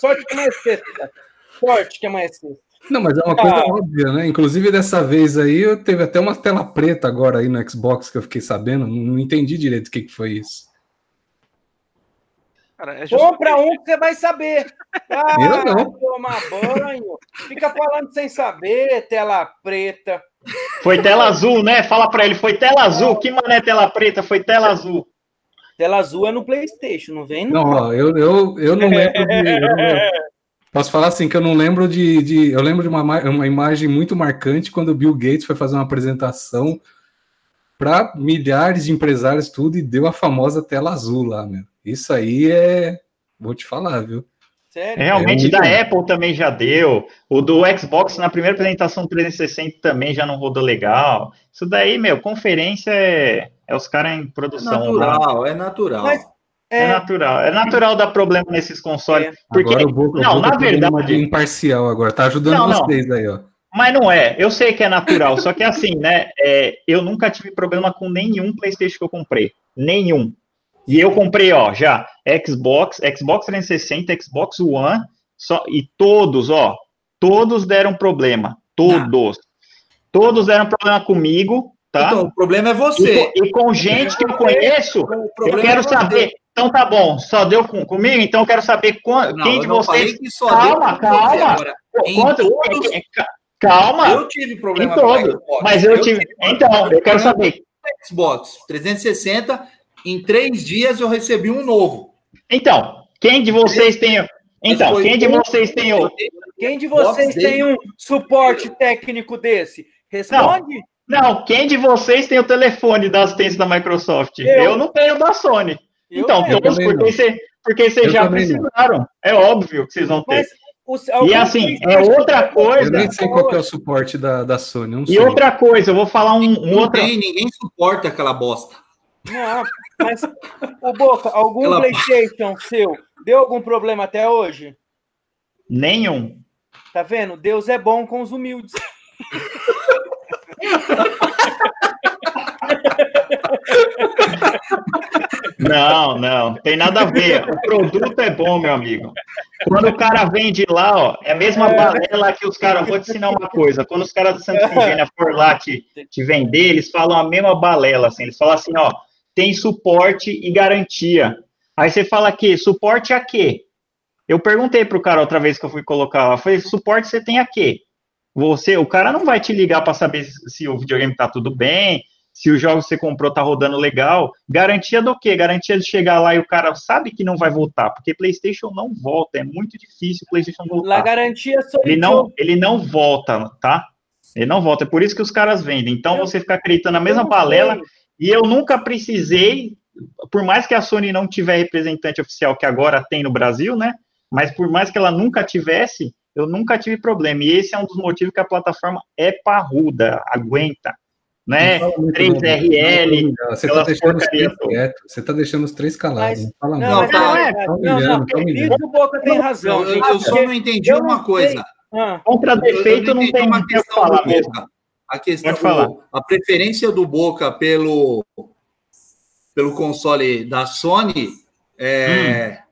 Sorte que amanhã é sexta. Sorte que amanhã é sexta. Não, mas é uma coisa ah. óbvia, né? Inclusive dessa vez aí, eu teve até uma tela preta agora aí no Xbox que eu fiquei sabendo, não entendi direito o que, que foi isso. Cara, é Compra um que você vai saber. Ah, eu não. Tomar banho. Fica falando sem saber, tela preta. Foi tela azul, né? Fala pra ele, foi tela azul. Que mané tela preta? Foi tela azul. Tela azul é no PlayStation, não vem? Não, não eu, eu, eu não lembro de. Eu posso falar assim que eu não lembro de. de eu lembro de uma, uma imagem muito marcante quando o Bill Gates foi fazer uma apresentação para milhares de empresários, tudo, e deu a famosa tela azul lá, meu. Isso aí é. Vou te falar, viu? Sério? Realmente, é da Apple também já deu. O do Xbox, na primeira apresentação 360, também já não rodou legal. Isso daí, meu, conferência é, é os caras em produção. É natural, né? é natural. Mas, é... é... natural. É natural dar problema nesses consoles. É. Porque, agora, Boca, não, na verdade. imparcial agora, tá ajudando não, vocês não. aí, ó. Mas não é, eu sei que é natural, só que assim, né? É, eu nunca tive problema com nenhum PlayStation que eu comprei. Nenhum. E eu comprei, ó, já Xbox, Xbox 360, Xbox One, só, e todos, ó, todos deram problema. Todos. Ah. Todos deram problema comigo, tá? Então, o problema é você. E, e com gente que eu conheço, eu quero é saber. Então tá bom, só deu com, comigo, então eu quero saber qual, não, quem de vocês. calma, calma. Quanto, todos... Calma. Eu tive problema com o Mas eu, eu tive. tive. Então, eu quero saber. Xbox 360 em três dias eu recebi um novo. Então, quem de vocês tem. Então, quem de vocês tem o. Quem de vocês tem um suporte técnico desse? Responde. Não, não, quem de vocês tem o telefone da assistência da Microsoft? Eu, eu não tenho da Sony. Eu então, todos, porque, você, porque vocês já precisaram. Não. É óbvio que vocês vão ter. Mas, e assim, é outra coisa. Eu nem sei qual é o suporte da, da Sony. e outra coisa, eu vou falar um, um outro. Ninguém suporta aquela bosta. Não, mas, o Boca, algum Ela... PlayStation seu deu algum problema até hoje? Nenhum. Tá vendo? Deus é bom com os humildes. Não, não, tem nada a ver. O produto é bom, meu amigo. Quando o cara vende lá, ó, é a mesma é. balela que os caras. Vou te ensinar uma coisa. Quando os caras do Santa Efigênia for lá te, te vender, eles falam a mesma balela, assim. Eles falam assim, ó, tem suporte e garantia. Aí você fala que suporte a quê? Eu perguntei pro cara outra vez que eu fui colocar lá, falei, suporte você tem a quê? Você, o cara não vai te ligar para saber se o videogame tá tudo bem, se o jogo que você comprou tá rodando legal. Garantia do quê? Garantia de chegar lá e o cara sabe que não vai voltar, porque PlayStation não volta, é muito difícil o PlayStation voltar. A garantia ele não, ele não volta, tá? Ele não volta, é por isso que os caras vendem. Então você fica acreditando na mesma balela. E eu nunca precisei, por mais que a Sony não tiver representante oficial que agora tem no Brasil, né? Mas por mais que ela nunca tivesse, eu nunca tive problema. E esse é um dos motivos que a plataforma é parruda, aguenta. Né? 3RL. Você está deixando os três quietos. Você está deixando os três calados. Não fala não, não, não, é. Tá não, não, o Boca tem razão. Eu, eu só não entendi uma coisa. Ah. Contra defeito não, não tem uma questão falar mesmo a questão, do, a preferência do Boca pelo, pelo console da Sony é, hum. é,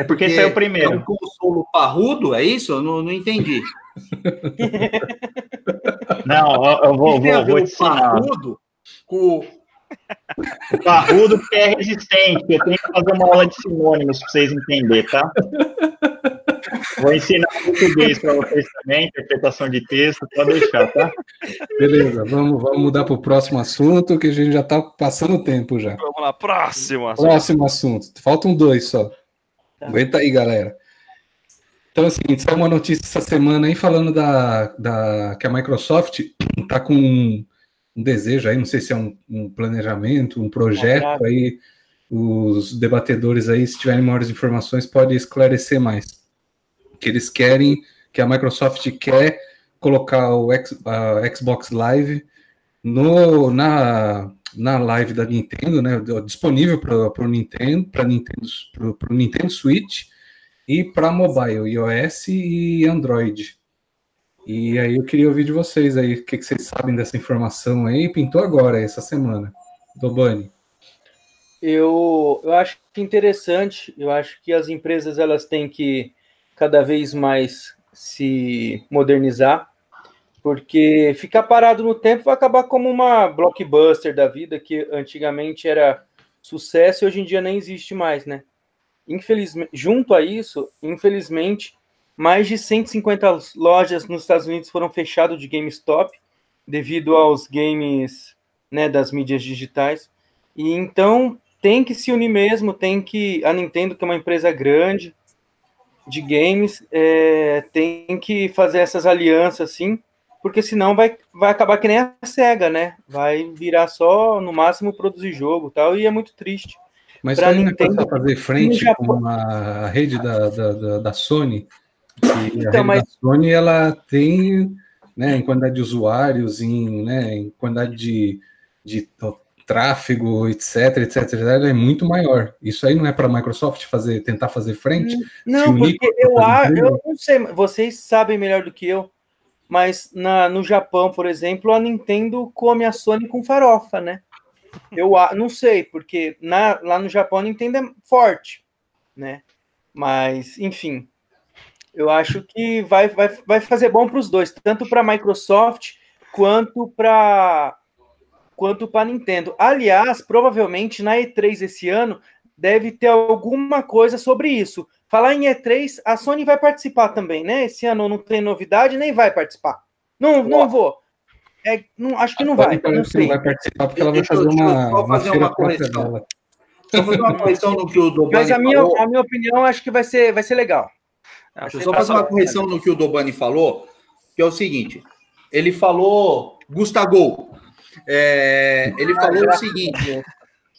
é porque, esse é o primeiro. É um console parrudo, é isso? Eu não, não entendi. não, eu vou, vou, vou te ensinar. Parrudo com o parrudo que é resistente. Eu tenho que fazer uma aula de sinônimos para vocês entenderem, tá? Vou ensinar português para vocês também, interpretação de texto, pode deixar, tá? Beleza, vamos, vamos mudar para o próximo assunto, que a gente já está passando o tempo já. Vamos lá, próximo assunto. Próximo assunto. Faltam dois só. Tá. Aguenta aí, galera. Então, assim, saiu uma notícia essa semana aí falando da, da que a Microsoft está com um, um, desejo aí, não sei se é um, um planejamento, um projeto aí. Os debatedores aí, se tiverem maiores informações, pode esclarecer mais que eles querem, que a Microsoft quer colocar o X, Xbox Live no, na, na live da Nintendo, né, disponível para o Nintendo, para Nintendo, para Nintendo Switch e para mobile, iOS e Android. E aí eu queria ouvir de vocês aí, o que, que vocês sabem dessa informação aí, pintou agora, essa semana, Dobani. Eu, eu acho interessante, eu acho que as empresas elas têm que cada vez mais se modernizar, porque ficar parado no tempo vai acabar como uma blockbuster da vida, que antigamente era sucesso e hoje em dia nem existe mais, né? Infelizmente, junto a isso, infelizmente, mais de 150 lojas nos Estados Unidos foram fechadas de GameStop devido aos games né, das mídias digitais. E então tem que se unir mesmo, tem que. A Nintendo, que é uma empresa grande de games, é, tem que fazer essas alianças assim, porque senão vai, vai acabar que nem a SEGA, né? Vai virar só, no máximo, produzir jogo tal, e é muito triste. Mas pra Nintendo fazer frente com a rede da, da, da, da Sony, e a então, mas... Sony ela tem, né, em quantidade de usuários, em, né, em quantidade de, de tráfego, etc, etc, ela é muito maior. Isso aí não é para a Microsoft fazer, tentar fazer frente? Não, porque eu acho, eu não sei, vocês sabem melhor do que eu, mas na, no Japão, por exemplo, a Nintendo come a Sony com farofa, né? Eu não sei, porque na, lá no Japão a Nintendo é forte, né? Mas, enfim, eu acho que vai, vai, vai fazer bom para os dois, tanto para a Microsoft quanto para quanto para a Nintendo. Aliás, provavelmente na E3 esse ano deve ter alguma coisa sobre isso. Falar em E3, a Sony vai participar também, né? Esse ano não tem novidade, nem vai participar. Não, não vou. É, não, acho que não vai. Não sei. Não vai participar porque ela vai fazer uma, fazer uma correção. Vou fazer uma correção no que o Dobani Mas a minha, falou. a minha opinião acho que vai ser, vai ser legal. Deixa eu só fazer uma correção no que o Dobani falou, que é o seguinte: ele falou Gustavo. É, ele ah, falou o seguinte: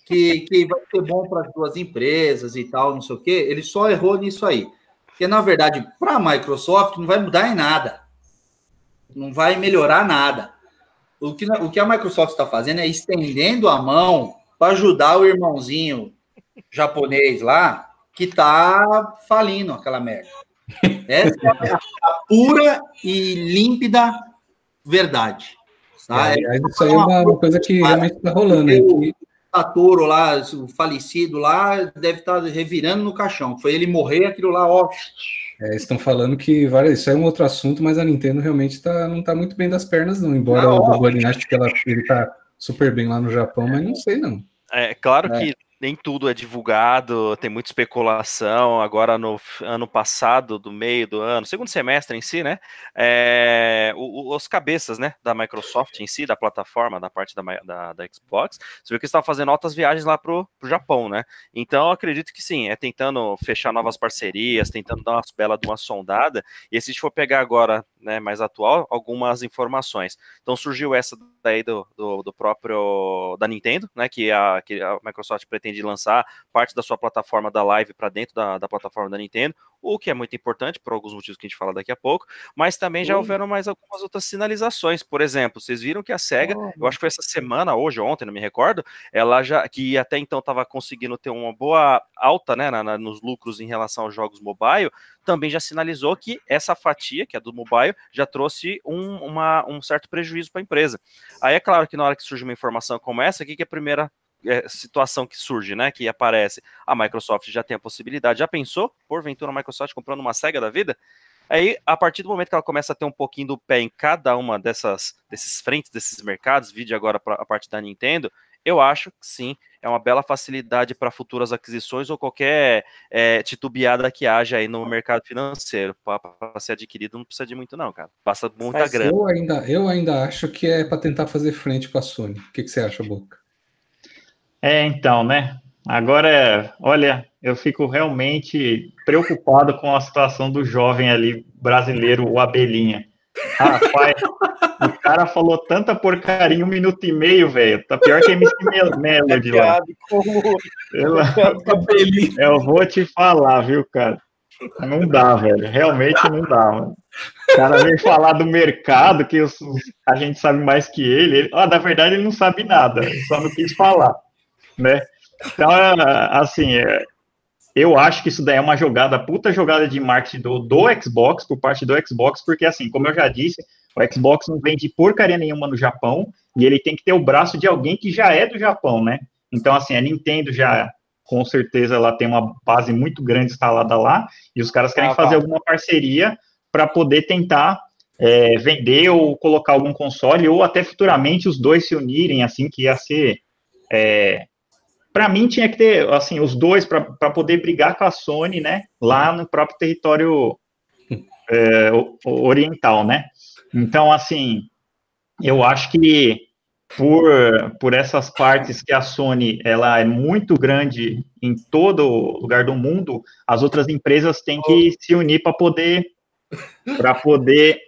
que, que vai ser bom para as duas empresas e tal, não sei o quê. Ele só errou nisso aí. Porque, na verdade, para a Microsoft não vai mudar em nada. Não vai melhorar nada. O que, o que a Microsoft está fazendo é estendendo a mão para ajudar o irmãozinho japonês lá que está falindo aquela merda. Essa é a pura e límpida verdade. Tá? É, é, isso aí é uma, uma coisa que realmente está rolando. O Satoru lá, o falecido lá, deve estar tá revirando no caixão. Foi ele morrer, aquilo lá, ó. É, estão falando que várias, isso é um outro assunto, mas a Nintendo realmente tá, não está muito bem das pernas, não. Embora não, o Bobani ache que ela, ele está super bem lá no Japão, mas não sei, não. É claro é. que nem tudo é divulgado, tem muita especulação. Agora, no ano passado, do meio do ano, segundo semestre em si, né? É, os cabeças né, da Microsoft em si, da plataforma, da parte da, da, da Xbox, você viu que estavam fazendo altas viagens lá pro, pro Japão, né? Então, acredito que sim, é tentando fechar novas parcerias, tentando dar uma bela de uma sondada. E se a gente for pegar agora, né, mais atual, algumas informações. Então, surgiu essa daí do, do, do próprio da Nintendo, né? Que a, que a Microsoft pretende de lançar parte da sua plataforma da live para dentro da, da, plataforma da Nintendo, o que é muito importante por alguns motivos que a gente fala daqui a pouco, mas também já houveram mais algumas outras sinalizações. Por exemplo, vocês viram que a SEGA, oh. eu acho que foi essa semana, hoje ontem, não me recordo, ela já, que até então estava conseguindo ter uma boa alta né, na, na, nos lucros em relação aos jogos mobile, também já sinalizou que essa fatia, que é do mobile, já trouxe um, uma, um certo prejuízo para a empresa. Aí é claro que na hora que surge uma informação como essa, o que, que é a primeira situação que surge, né? Que aparece. A Microsoft já tem a possibilidade. Já pensou, porventura, a Microsoft comprando uma SEGA da vida? Aí, a partir do momento que ela começa a ter um pouquinho do pé em cada uma dessas desses frentes, desses mercados, vídeo agora para a parte da Nintendo, eu acho que sim, é uma bela facilidade para futuras aquisições ou qualquer é, titubeada que haja aí no mercado financeiro. Para ser adquirido não precisa de muito, não, cara. Passa muita Mas grana. Eu ainda, eu ainda acho que é para tentar fazer frente com a Sony. O que, que você acha, Boca? É, então, né? Agora, olha, eu fico realmente preocupado com a situação do jovem ali brasileiro, o Abelhinha. Rapaz, o cara falou tanta porcaria em um minuto e meio, velho. Tá pior que MC Melody lá. Eu, eu vou te falar, viu, cara? Não dá, velho. Realmente não dá, mano. O cara vem falar do mercado, que os, a gente sabe mais que ele. ele ah, na verdade, ele não sabe nada, só não quis falar né? Então, é, assim, é, eu acho que isso daí é uma jogada, puta jogada de marketing do, do Xbox, por parte do Xbox, porque, assim, como eu já disse, o Xbox não vende porcaria nenhuma no Japão, e ele tem que ter o braço de alguém que já é do Japão, né? Então, assim, a Nintendo já, com certeza, ela tem uma base muito grande instalada lá, e os caras querem ah, fazer tá. alguma parceria para poder tentar é, vender ou colocar algum console, ou até futuramente os dois se unirem, assim, que ia ser. É, para mim, tinha que ter, assim, os dois para poder brigar com a Sony, né, lá no próprio território é, oriental, né. Então, assim, eu acho que por, por essas partes que a Sony ela é muito grande em todo lugar do mundo, as outras empresas têm que se unir para poder para poder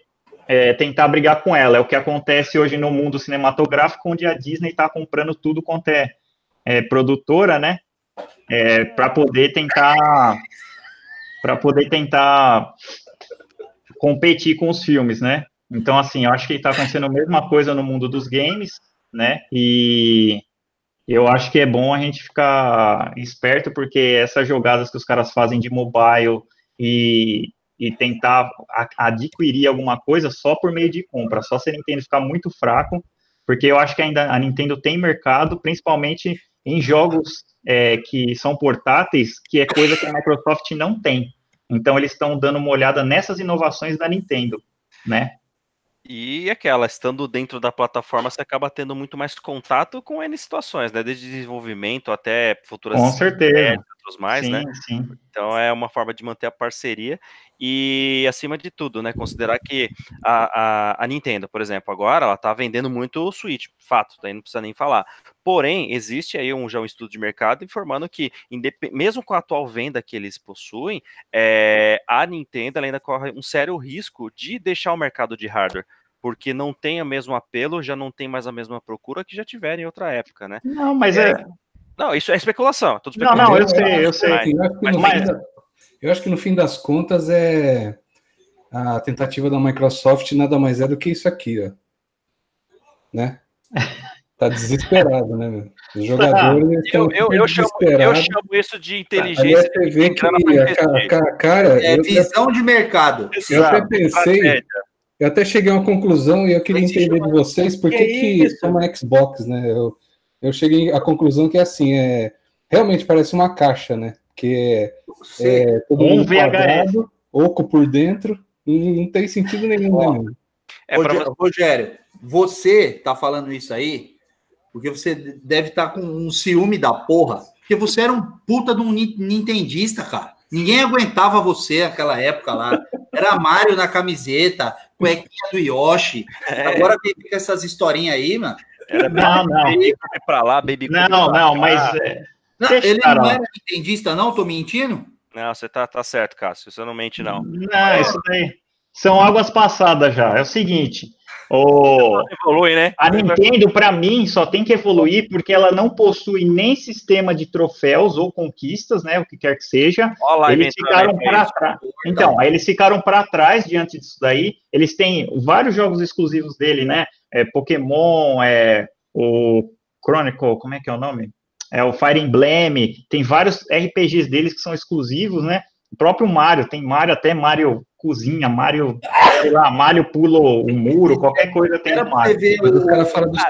é, tentar brigar com ela. É o que acontece hoje no mundo cinematográfico, onde a Disney está comprando tudo quanto é, é produtora, né? É, para poder tentar para poder tentar competir com os filmes, né? Então, assim, eu acho que está acontecendo a mesma coisa no mundo dos games, né? E eu acho que é bom a gente ficar esperto, porque essas jogadas que os caras fazem de mobile e, e tentar adquirir alguma coisa só por meio de compra, só se a Nintendo ficar muito fraco, porque eu acho que ainda a Nintendo tem mercado, principalmente em jogos é, que são portáteis, que é coisa que a Microsoft não tem. Então eles estão dando uma olhada nessas inovações da Nintendo, né? E aquela, estando dentro da plataforma, você acaba tendo muito mais contato com N situações, né? Desde desenvolvimento até futuras com certeza. Outros mais, né? sim, né? Sim. Então é uma forma de manter a parceria e, acima de tudo, né? Considerar que a, a, a Nintendo, por exemplo, agora ela tá vendendo muito o Switch, fato, daí não precisa nem falar. Porém, existe aí um, já um estudo de mercado informando que, mesmo com a atual venda que eles possuem, é, a Nintendo ainda corre um sério risco de deixar o mercado de hardware porque não tem o mesmo apelo, já não tem mais a mesma procura que já tiveram em outra época, né? Não, mas é. É... Não, isso é especulação. Tudo especulação. Não, não, eu sei, eu sei. Eu acho, mas, mas, eu acho que no fim das contas é a tentativa da Microsoft nada mais é do que isso aqui, ó. Né? Tá desesperado, né, meu? Os jogadores eu, eu, eu, chamo, eu chamo isso de inteligência. Aí você vê que a, a, cara. É visão de mercado. Eu até pensei. Eu até cheguei a uma conclusão e eu queria entender de vocês por que, que, que é uma Xbox, né? Eu, eu cheguei à conclusão que é assim, é, realmente parece uma caixa, né? Que é, é todo um mundo quadrado, oco por dentro, e não tem sentido nenhum. né? É pra... Rogério, você tá falando isso aí porque você deve estar tá com um ciúme da porra, porque você era um puta de um nintendista, cara. Ninguém aguentava você naquela época lá. Era Mario na camiseta, cuequinha do Yoshi. É. Agora fica essas historinhas aí, mano. Era não, não. Baby pra lá, baby Não, não, mas. É... Não, ele não era nintendista, não? Tô mentindo? Não, você tá, tá certo, Cássio. Você não mente, não. Não, isso daí. São águas passadas já. É o seguinte. O... Evolui, né? A Nintendo, para mim, só tem que evoluir porque ela não possui nem sistema de troféus ou conquistas, né? O que quer que seja. Olá, eles ficaram para trás. Então, aí eles ficaram para trás diante disso daí. Eles têm vários jogos exclusivos dele, né? É, Pokémon, é, o Chronicle, como é que é o nome? É o Fire Emblem, tem vários RPGs deles que são exclusivos, né? O próprio Mario, tem Mario até Mario cozinha, Mario, sei lá, Mario pula o muro, qualquer coisa tem no Mario. o cara fala dos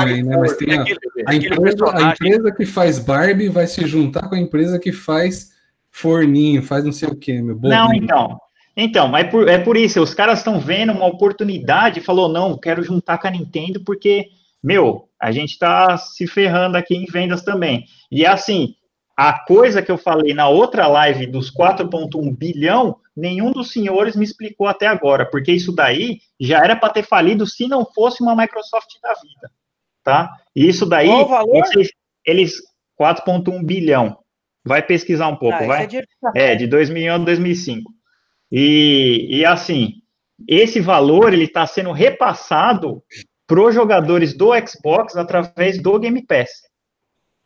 aí, né? Mas tem a, a, empresa, a empresa que faz Barbie vai se juntar com a empresa que faz forninho, faz não sei o que, meu bom. Não, então. Então, é por, é por isso, os caras estão vendo uma oportunidade, falou, não, quero juntar com a Nintendo, porque, meu, a gente está se ferrando aqui em vendas também. E assim, a coisa que eu falei na outra live dos 4,1 bilhão, nenhum dos senhores me explicou até agora, porque isso daí já era para ter falido se não fosse uma Microsoft da vida, tá? E isso daí, vocês, eles 4,1 bilhão. Vai pesquisar um pouco, ah, vai? É, é, de 2001 a 2005. E, e assim, esse valor ele está sendo repassado para os jogadores do Xbox através do Game Pass.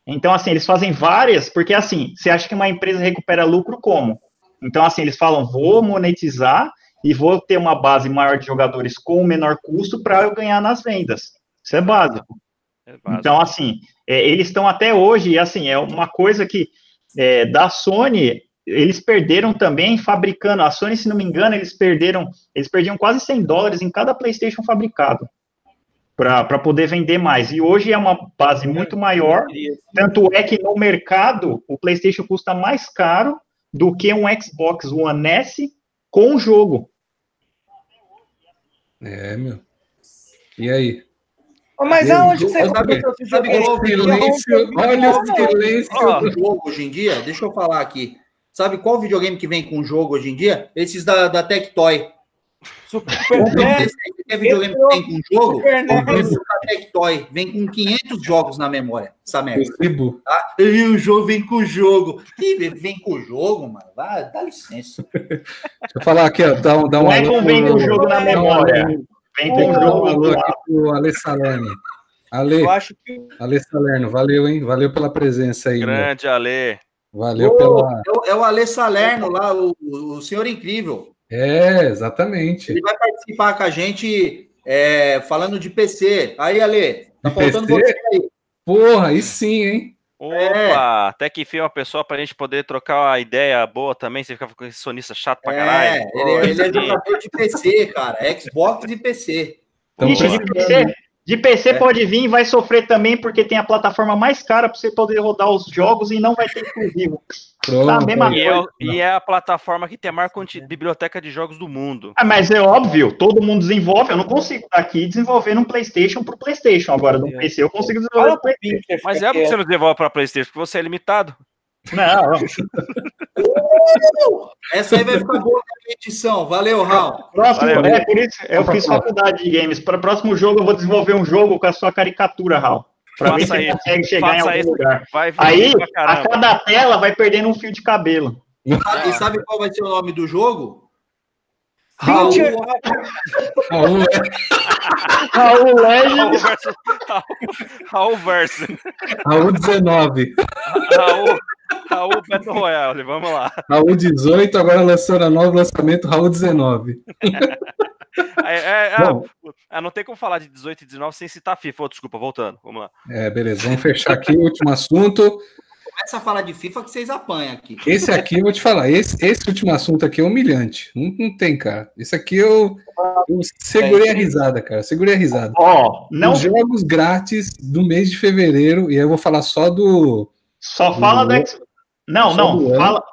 Então, assim, eles fazem várias, porque assim, você acha que uma empresa recupera lucro como? Então, assim, eles falam, vou monetizar e vou ter uma base maior de jogadores com menor custo para eu ganhar nas vendas. Isso é básico. É básico. Então, assim, é, eles estão até hoje, e assim, é uma coisa que é, da Sony, eles perderam também fabricando. A Sony, se não me engano, eles perderam, eles perdiam quase 100 dólares em cada PlayStation fabricado para poder vender mais. E hoje é uma base muito maior, tanto é que no mercado o PlayStation custa mais caro do que um Xbox One S com o jogo. É, meu. E aí? Mas aonde você sabe, sabe qual silêncio? Olha o silêncio. Ó, jogo hoje em dia, deixa eu falar aqui. Sabe qual videogame que vem com jogo hoje em dia? Esses da, da Tectoy. Super Esse é videogame que vem com jogo? Esse da Tectoy. Vem com 500 jogos na memória. Essa merda. Tá? E o jogo vem com o jogo. Que vem com o jogo, mano. Vai, dá licença. Deixa eu falar aqui, ó. Dá, dá um Não é que vem com o jogo na memória. Vem com o Dá um jogo alô aqui pro Ale Salerno. Ale, Eu acho que Ale Salerno, valeu, hein? Valeu pela presença aí. meu. Grande Ale. Valeu pela. É o, é o Ale Salerno lá, o, o senhor incrível. É, exatamente. Ele vai participar com a gente é, falando de PC. Aí, Ale, tá De faltando PC? você aí. Porra, aí sim, hein? Opa, até que enfim uma pessoa pra gente poder trocar uma ideia boa também. Você fica com esse sonista chato pra caralho. É, Pô, ele, ele é esse- jogador de PC, cara. Xbox e PC. Então, Ixi, de. PC, de PC É. pode vir e vai sofrer também, porque tem a plataforma mais cara para você poder rodar os jogos e não vai ter exclusivo. Pronto, Tá, mesma. E é, o- e é a plataforma que tem a maior quanti- biblioteca de jogos do mundo. Ah, mas é óbvio, todo mundo desenvolve. Eu não consigo estar aqui desenvolvendo um PlayStation para o PlayStation. Agora, no PC, eu consigo desenvolver pro PlayStation. Mas é porque você não desenvolve pra Playstation, porque você é limitado. Não, Essa aí vai ficar boa na edição. Valeu, Raul. próximo, Valeu. é por isso eu fiz faculdade de games. Para o próximo jogo, eu vou desenvolver um jogo com a sua caricatura, Raul. Para ver se consegue chegar em algum isso. lugar. Aí, a cada tela vai perdendo um fio de cabelo. E sabe qual vai ser o nome do jogo? Raul. Raul, é, Raul versus. Raul versus. Raul 19. Raul, Raul Battle Royale, vamos lá. Raul 18, agora lançando a novo lançamento, Raul 19. É, é, Bom, ah, não tem como falar de 18 e 19 sem citar FIFA. Oh, desculpa, voltando. Vamos lá. é, beleza, vamos fechar aqui o último assunto. Começa a falar de FIFA que vocês apanham aqui. Esse aqui, eu vou te falar, esse, esse último assunto aqui é humilhante. Não, não tem, cara. Esse aqui eu, eu segurei a risada, cara. Segurei a risada. Ó, não Os jogos grátis do mês de fevereiro, e aí eu vou falar só do. Só fala do X. Não, Só não, do ano. fala.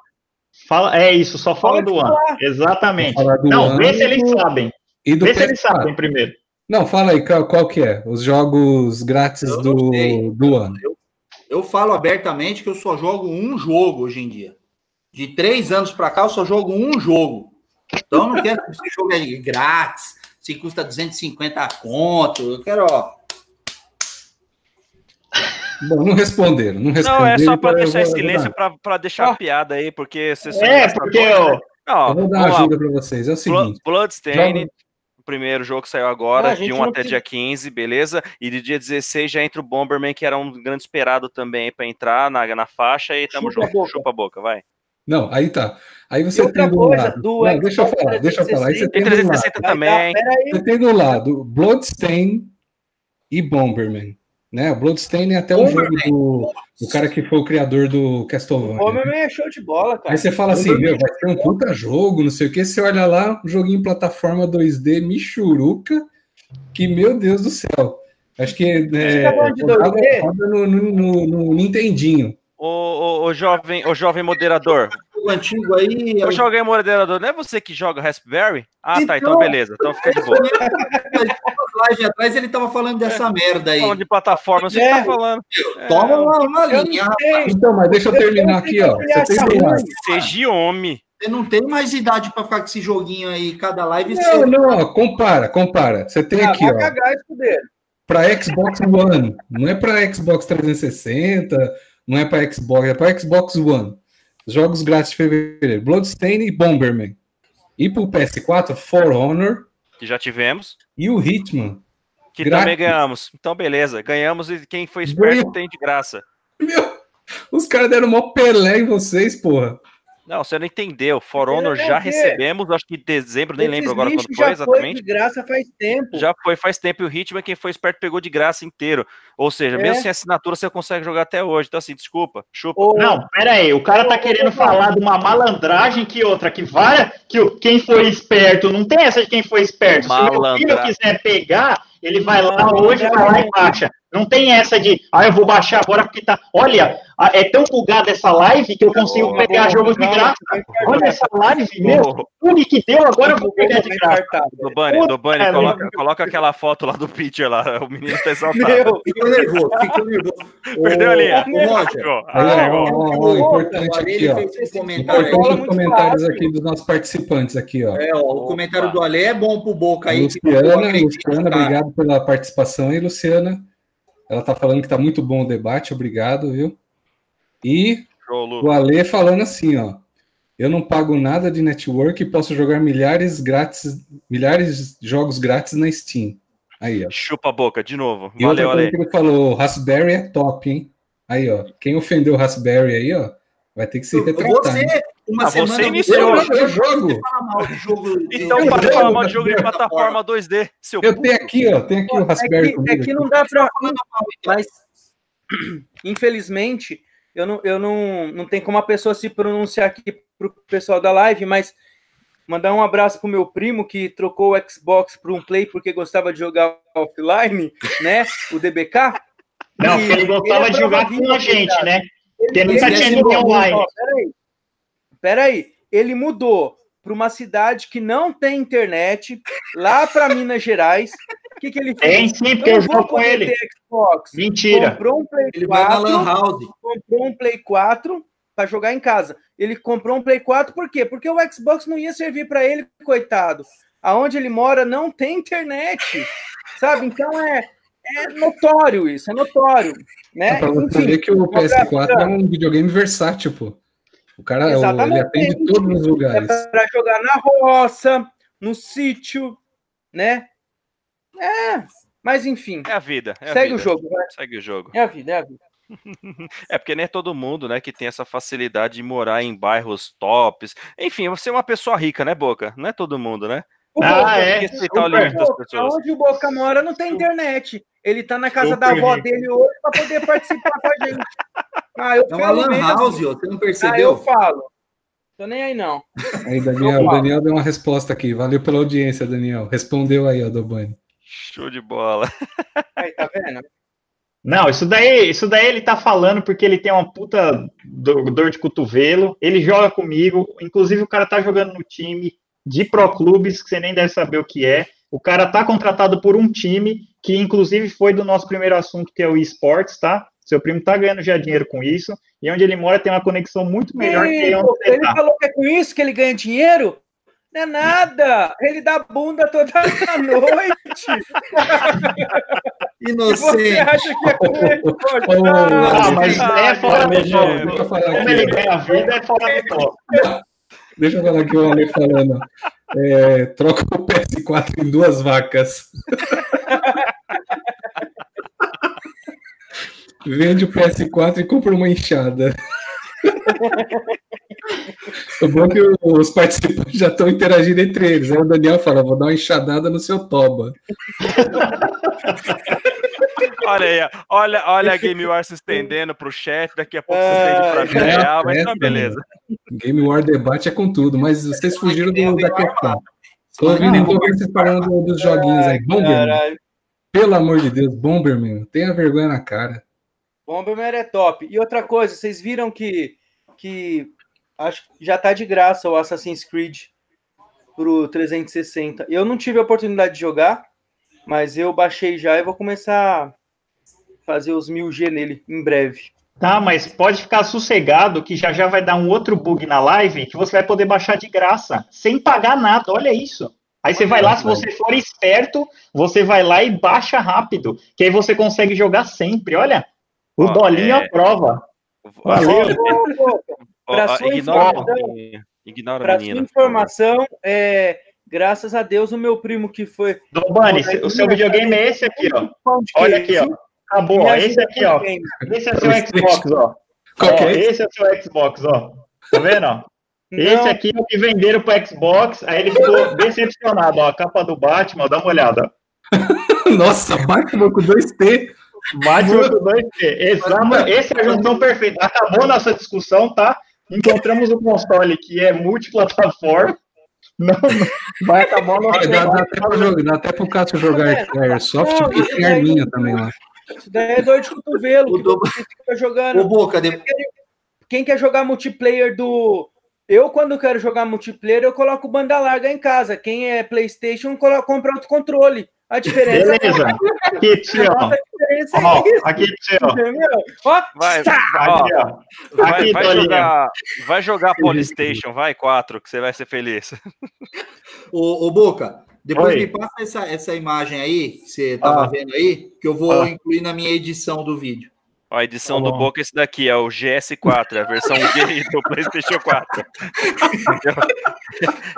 Fala, é isso, só fala Pode do ano. falar. Exatamente. Vou falar do Não, ano vê se eles sabem. E do Vê se eles PS4. sabem primeiro. Não, fala aí, qual, qual que é? Os jogos grátis do, do ano. Eu falo abertamente que eu só jogo um jogo hoje em dia. De três anos pra cá, eu só jogo um jogo. Então, eu não quero que esse jogo é grátis, se custa 250 conto. Eu quero, ó. Bom, não responderam, não responderam. Não, é só pra então eu deixar em vou- eu silêncio pra deixar a piada aí, porque você só É, porque eu, né? Não, Eu vou dar lá. ajuda pra vocês. É o seguinte. Bloodstained, primeiro jogo que saiu agora, Não, a de gente 1 não até precisa- dia 15, beleza? E de dia 16 já entra o Bomberman, que era um grande esperado também pra entrar na, na faixa, e tamo Chupa a junto. boca. Chupa a boca, vai. Não, aí tá. Aí você outra tem do coisa, lado. do Não, deixa eu falar, deixa eu falar. Aí você Tem tem do lado. 360 Vai também. Peraí, Você tem do lado Bloodstain e Bomberman. Né? O Bloodstain é até um jogo Bomberman. do, do cara que foi o criador do Castlevania. o Homem é show de bola, cara. Aí você fala assim, meu, vai ser um puta jogo, não sei o que. Você olha lá, um joguinho plataforma 2D, Michuruca, que, meu Deus do céu. Acho que Você é, tá falando de roda- 2D? roda no, no, no- no Nintendinho. Ô, ô, ô, jovem, ô jovem moderador. Antigo aí. Ô jovem moderador, não é você que joga Raspberry? Ah, tá, então Então- beleza. Então fica de boa. live atrás ele tava falando dessa merda aí. Falando de plataforma, você que tá falando. Toma uma, uma Eu linha. Então, mas deixa eu terminar aqui, ó. Você tem. Seja homem. Você não tem mais idade pra ficar com esse joguinho aí, cada live. Não, você- não, compara, compara. Você tem Ah, aqui, ó, cagar isso dele. para Xbox One, não é para Xbox 360, não é para Xbox, é para Xbox One. Jogos grátis de fevereiro, Bloodstain e Bomberman. E pro PS4, For Honor Que já tivemos. e o Hitman. Que Grátis. também ganhamos. Então, beleza. Ganhamos e quem foi esperto tem de graça. Meu, os caras deram mó Pelé em vocês, porra. Não, você não entendeu. For Honor É, já é. recebemos, acho que em dezembro, nem Esses lembro agora quando foi já exatamente. de graça faz tempo. Já foi faz tempo e o Hitman, quem foi esperto, pegou de graça inteiro. Ou seja, É. mesmo sem assinatura, você consegue jogar até hoje. Então, assim, desculpa, chupa. Ô, Não, pera aí, o cara tá querendo falar de uma malandragem que outra, que várias, que o- quem foi esperto, não tem essa de quem foi esperto. Se o meu filho quiser pegar, ele vai lá hoje, vai lá e baixa. Não tem essa de, ah, eu vou baixar agora porque tá. Olha, é tão bugada essa live que eu consigo oh, pegar jogos de graça. Olha essa live, meu. O que deu, agora eu vou pegar de graça. Do Bunny, do Bunny, é, coloca, coloca aquela foto lá do pitcher lá. O menino tá exaltado. Meu, ficou nervoso, ficou nervoso. Perdeu a linha. O importante aqui, ó. Importante os comentários aqui dos nossos participantes aqui, ó. É, ó, o comentário do Ale é bom pro Boca aí. Luciana, Luciana, obrigado pela participação aí, Luciana. Ela tá falando que tá muito bom o debate, obrigado, viu? E o Ale falando assim, ó. Eu não pago nada de network e posso jogar milhares grátis, milhares de jogos grátis na Steam. Aí, ó. Chupa a boca, de novo. E Valeu, Ale. Que ele falou, Raspberry é top, hein? Aí, ó. Quem ofendeu o Raspberry aí, ó, vai ter que se retratar. Você, uma ah, semana você iniciou. Eu, eu jogo. Então, para falar mal de jogo de plataforma 2D. Seu eu tenho aqui, ó. Tem aqui o Raspberry. É que, é que não dá para. Mas, infelizmente, eu não, eu não, não tem como a pessoa se pronunciar aqui pro pessoal da live, mas mandar um abraço pro meu primo que trocou o Xbox para um Play porque gostava de jogar offline, né? O DBK. Não, ele gostava ele de jogar com a gente, né? Porque nunca tinha ninguém online. Peraí, peraí, ele mudou para uma cidade que não tem internet, lá para Minas Gerais. O que, que ele fez? Tem sim, porque eu jogo com ele. Xbox. Mentira. Comprou um Play ele 4. Vai na Lan House. Comprou um Play 4 para jogar em casa. Ele comprou um Play 4 por quê? Porque o Xbox não ia servir para ele, coitado. Aonde ele mora não tem internet. Sabe? Então é, é notório isso, é notório. Né? Para você ver que o PS4 é um videogame versátil, pô. O cara ele atende todos os lugares. É para jogar na roça, no sítio, né? É, mas enfim. É a vida. É segue a vida. o jogo, vai. Segue o jogo. É a vida, é a vida. é porque nem é todo mundo, né, que tem essa facilidade de morar em bairros tops. Enfim, você é uma pessoa rica, né, Boca? Não é todo mundo, né? O ah, Boca, é. Respeitar o limite das pessoas. Onde o Boca mora não tem internet. Ele tá na casa da avó dele hoje para poder participar com a gente. Ah, eu é uma lan house, você não percebeu? Ah, eu falo. Tô nem aí, não. Aí, Daniel, o Daniel deu uma resposta aqui. Valeu pela audiência, Daniel. Respondeu aí, ó, Dobani. Show de bola. Aí, tá vendo? Não, isso daí, isso daí ele tá falando porque ele tem uma puta dor de cotovelo. Ele joga comigo. Inclusive, o cara tá jogando no time de pro clubes, que você nem deve saber o que é. O cara tá contratado por um time que, inclusive, foi do nosso primeiro assunto, que é o esportes, tá? Seu primo tá ganhando já dinheiro com isso, e onde ele mora tem uma conexão muito melhor Ei, que onde ele tá. falou que é com isso que ele ganha dinheiro? Não é nada! Ele dá bunda toda a noite! Inocente! Você acha que é com ele? Ah, mas é fora do top. Como ele ganha a vida, é fora do top. Deixa eu falar aqui o Ale falando. É, troca o PS4 em duas vacas. Vende o PS4 e compra uma enxada. o bom é que os participantes já estão interagindo entre eles. Aí o Daniel fala: vou dar uma enxadada no seu toba. Olha aí, olha, olha a Game War se estendendo para o chat, daqui a pouco se estende para a vida é, real, mas é, então beleza. Game War debate é com tudo, mas vocês fugiram do, da questão. Estou ouvindo vocês falando dos joguinhos aí. Bomberman. Pelo amor de Deus, Bomberman, tenha vergonha na cara. Bomberman é top. E outra coisa, vocês viram que, que acho que já tá de graça o Assassin's Creed pro 360. Eu não tive a oportunidade de jogar, mas eu baixei já e vou começar fazer os 1000G nele em breve. Tá, mas pode ficar sossegado que já já vai dar um outro bug na live que você vai poder baixar de graça, sem pagar nada. Olha isso. Aí você vai lá, se você for esperto, você vai lá e baixa rápido, que aí você consegue jogar sempre. Olha, o Ó, Dolinho é... aprova. Valeu. Para sua informação, ignora pra sua informação é, graças a Deus, o meu primo que foi. Dobani, o seu videogame é esse aqui, ó. Olha aqui, ó. Acabou, ó. Esse aqui, ó. Esse é seu Xbox, ó. ó esse é seu Xbox, ó. Tá vendo, ó? Esse aqui é o que venderam pro Xbox, aí ele ficou decepcionado, ó. A capa do Batman, dá uma olhada. Nossa, Batman com 2T. Batman com 2T. Exato. Essa é a junção perfeita. Acabou nossa discussão, tá? Encontramos o console que é multiplataforma. Não, não, vai acabar o nosso dá, até dá até pro Cássio jogar Airsoft, porque tem arminha também lá. Isso daí é dor de cotovelo. O do... jogando. Ô, Boca, de... Quem quer jogar multiplayer do. Eu, quando quero jogar multiplayer, eu coloco banda larga em casa. Quem é PlayStation, coloca, compra outro controle. A diferença Beleza. é. Aqui, tio. A diferença Ó, é isso. aqui, tio. Ó, Vai, tá. Aqui, ó. vai, Aqui, vai jogar, vai jogar Polystation, vai, 4, que você vai ser feliz. Ô, ô, Boca, depois Oi. me passa essa, essa imagem aí, que você estava Ah. vendo aí, que eu vou Ah. incluir na minha edição do vídeo. Ó, a edição Tá do. Boca é esse daqui, é o GS4, é a versão gay do PlayStation 4.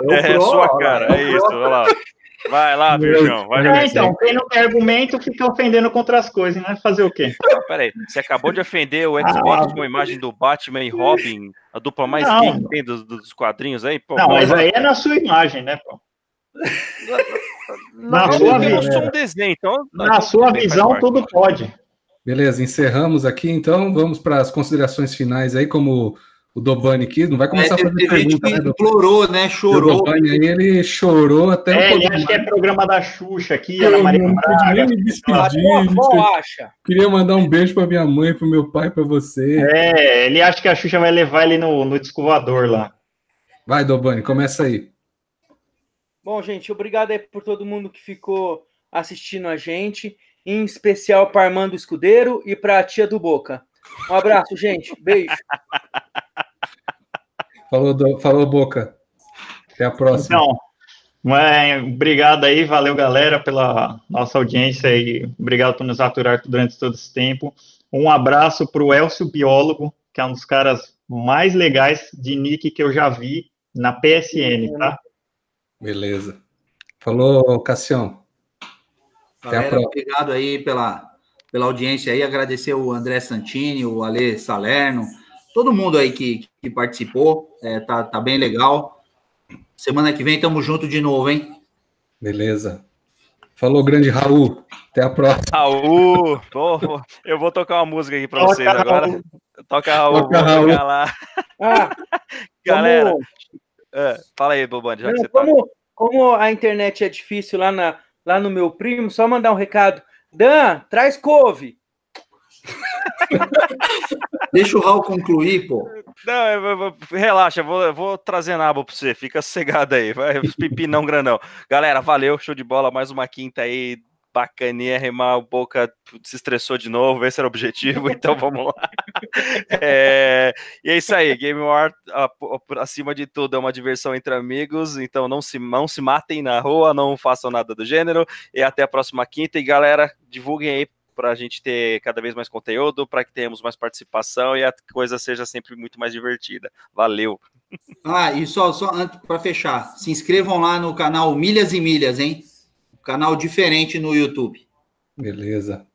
É, Pro, sua cara, é é isso, olha lá. Vai lá, Virgão, vai É, então, quem não tem argumento fica ofendendo contra as coisas, né? Fazer o quê? Ah, Peraí, você acabou de ofender o Xbox Ah. com a imagem do Batman e Robin, a dupla mais Não. que tem dos, dos quadrinhos aí? Pô, Não, mas aí é na sua imagem, né, pô? Não, na eu sua não visão, sou um desenho, então. Na então sua visão, tudo pode. Beleza, encerramos aqui, então vamos para as considerações finais aí, como o Dobani quis. Não vai começar É, a fazer gente pergunta, que né, implorou, né? O Chorou. Dobani aí, ele chorou até É, não ele poder acha que é programa da Xuxa aqui, Eu Ana não Maria Braga. nem me despedir. gente. acha. Queria mandar um beijo para minha mãe, para meu pai, para você. É, ele acha que a Xuxa vai levar ele no, no descovador lá. Vai, Dobani, começa aí. Bom, gente, obrigado aí por todo mundo que ficou assistindo a gente, em especial para Armando Escudeiro e para a tia do Boca. Um abraço, gente. Beijo. Falou, Do- falou Boca. Até a próxima. Então, é, obrigado aí, valeu galera pela nossa audiência e obrigado por nos aturar durante todo esse tempo. Um abraço para o Elcio Biólogo, que é um dos caras mais legais de nick que eu já vi na PSN, tá? Beleza. Falou, Cassião. Até a Galera, próxima. obrigado aí pela, pela audiência aí. Agradecer o André Santini, o Ale Salerno, todo mundo aí que, que participou. É, tá, tá bem legal. Semana que vem tamo junto de novo, hein? Beleza. Falou, grande Raul. Até a próxima. Raul! Pô, eu vou tocar uma música aqui pra Toca, vocês agora. Raul. Toca Raul, Toca, Raul. lá. Ah, Galera, como- é, fala aí, Bobani, já que Não, você tá. como, como a internet é difícil lá, na, lá no meu primo, só mandar um recado. Dan, traz couve. Deixa o Raul concluir, pô. Não, eu- eu- eu- relaxa, eu vou, vou trazer nabo pra você, fica sossegado aí, vai, os pipi não grandão. Galera, valeu, show de bola, mais uma quinta aí, bacaninha, remar o Boca se estressou de novo, esse era o objetivo, então vamos lá. É, e é isso aí, Game War, acima de tudo, é uma diversão entre amigos, então não se, não se matem na rua, não façam nada do gênero, e até a próxima quinta, e galera, divulguem aí para a gente ter cada vez mais conteúdo, para que tenhamos mais participação e a coisa seja sempre muito mais divertida. Valeu! Ah, e só, só para fechar, se inscrevam lá no canal Milhas e Milhas, hein? Canal diferente no YouTube. Beleza.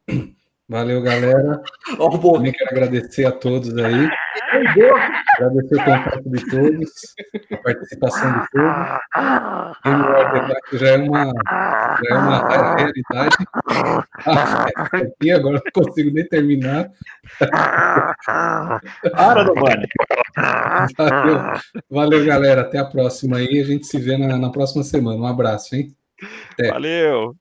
Valeu, galera. Ó, o Boca. Também quero agradecer a todos aí. Agradecer o contato de todos, a participação de todos. Já é uma, já é uma realidade. Aqui agora não consigo nem terminar. Para, Dobani. Valeu, valeu, galera. Até a próxima aí. A gente se vê na, na próxima semana. Um abraço, hein? É. Valeu!